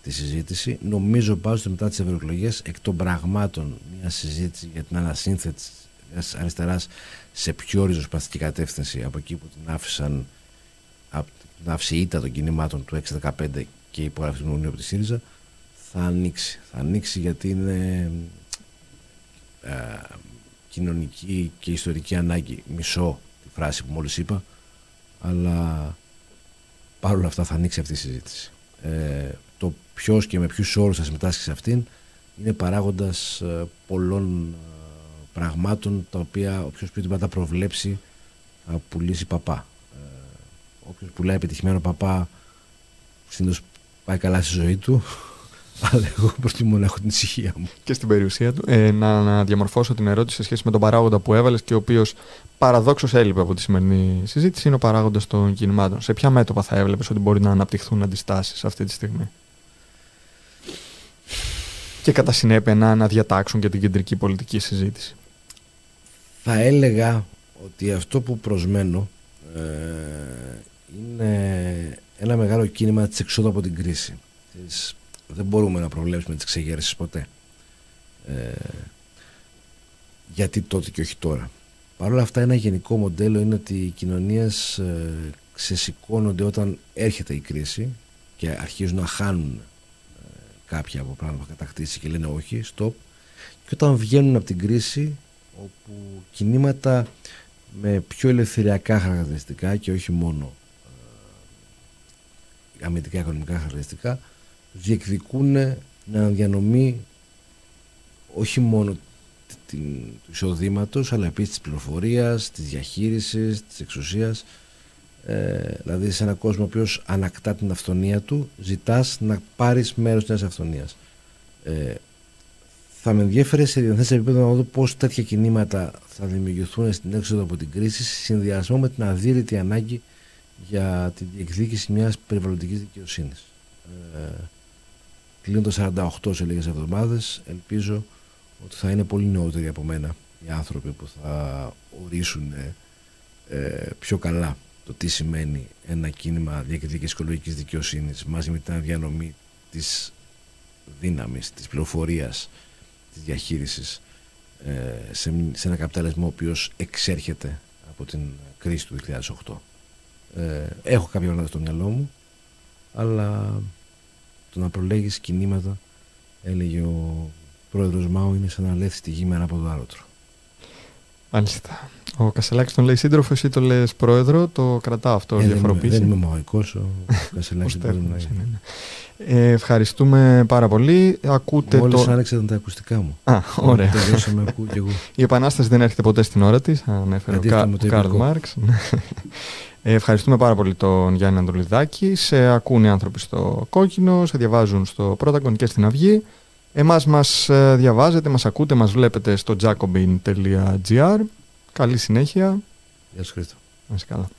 S2: τη συζήτηση. Νομίζω πάντως ότι μετά τις ευρωεκλογές εκ των πραγμάτων μια συζήτηση για την ανασύνθεση αριστεράς σε πιο ριζοσπαστική κατεύθυνση από εκεί που την άφησαν από την άφηση ήττα των κινημάτων του 6-15 και η υπογραφή του Μνημονίου από τη ΣΥΡΙΖΑ θα ανοίξει. Θα ανοίξει γιατί είναι ε, κοινωνική και ιστορική ανάγκη. Μισό τη φράση που μόλις είπα, αλλά παρόλα αυτά θα ανοίξει αυτή η συζήτηση. Ε, το ποιος και με ποιους όρους θα συμμετάσχει σε αυτήν είναι παράγοντας ε, πολλών πραγμάτων τα οποία όποιος πει ότι θα προβλέψει θα πουλήσει παπά. Ε, όποιος πουλάει επιτυχημένο παπά συνήθως πάει καλά στη ζωή του (laughs) αλλά εγώ προτιμώ να έχω την ησυχία μου.
S1: Και στην περιουσία του. Ε, να, να διαμορφώσω την ερώτηση σε σχέση με τον παράγοντα που έβαλες και ο οποίος παραδόξως έλειπε από τη σημερινή συζήτηση είναι ο παράγοντας των κινημάτων. Σε ποια μέτωπα θα έβλεπες ότι μπορεί να αναπτυχθούν αντιστάσεις αυτή τη στιγμή; Και κατά συνέπεια να αναδιατάξουν και την κεντρική πολιτική συζήτηση
S2: θα έλεγα ότι αυτό που προσμένω ε, είναι ένα μεγάλο κίνημα της εξόδου από την κρίση. δεν μπορούμε να προβλέψουμε τις εξεγέρσεις ποτέ. Ε, γιατί τότε και όχι τώρα. Παρ' όλα αυτά ένα γενικό μοντέλο είναι ότι οι κοινωνίες ε, ξεσηκώνονται όταν έρχεται η κρίση και αρχίζουν να χάνουν ε, κάποια από πράγματα που κατακτήσει και λένε όχι, stop. Και όταν βγαίνουν από την κρίση όπου κινήματα με πιο ελευθεριακά χαρακτηριστικά και όχι μόνο ε, αμυντικά οικονομικά χαρακτηριστικά διεκδικούν να διανομή όχι μόνο την, του εισοδήματος, αλλά επίσης της πληροφορίας, της διαχείρισης, της εξουσίας. Ε, δηλαδή σε έναν κόσμο ο οποίος ανακτά την αυθονία του ζητάς να πάρεις μέρος της αυθονίας. Ε, θα με ενδιαφέρει σε διεθνές επίπεδο να δω πώς τέτοια κινήματα θα δημιουργηθούν στην έξοδο από την κρίση σε συνδυασμό με την αδύρυτη ανάγκη για τη διεκδίκηση μιας περιβαλλοντικής δικαιοσύνης. Ε, Κλείνοντας 48 σε λίγες εβδομάδες, ελπίζω ότι θα είναι πολύ νεότεροι από μένα οι άνθρωποι που θα ορίσουν ε, πιο καλά το τι σημαίνει ένα κίνημα διεκδίκηση οικολογικής δικαιοσύνης μαζί με την διανομή της δύναμης, της πληροφορίας, της διαχείρισης ε, σε, σε ένα καπιταλισμό ο οποίος εξέρχεται από την κρίση του 2008. Ε, έχω κάποια πράγματα στο μυαλό μου, αλλά το να προλέγεις κινήματα, έλεγε ο πρόεδρος Μάου, είναι σαν να λέφθει τη γη με ένα ποδάροτρο.
S1: Μάλιστα. Ο Κασελάκης τον λέει σύντροφος, εσύ το λες πρόεδρο, το κρατάω αυτό ε, διαφοροποίηση.
S2: Δεν είμαι μαγικός ο (laughs) Κασελάκης.
S1: Ε, ευχαριστούμε πάρα πολύ. Ακούτε
S2: Μόλις το... άνοιξαν τα ακουστικά μου.
S1: Α, ωραία.
S2: Τελειώσαμε, ακούω και εγώ. (laughs)
S1: Η Επανάσταση δεν έρχεται ποτέ στην ώρα της, ανέφερε ο Καρλ Μάρξ. Ε, ευχαριστούμε πάρα πολύ τον Γιάννη Ανδρουλιδάκη. Σε ακούνε οι άνθρωποι στο κόκκινο, σε διαβάζουν στο Πρόταγκον και στην Αυγή. Εμάς μας ε, διαβάζετε, μας ακούτε, μας βλέπετε στο jacobin.gr. Καλή συνέχεια.
S2: Γεια σας Χρήστο.
S1: Να καλά.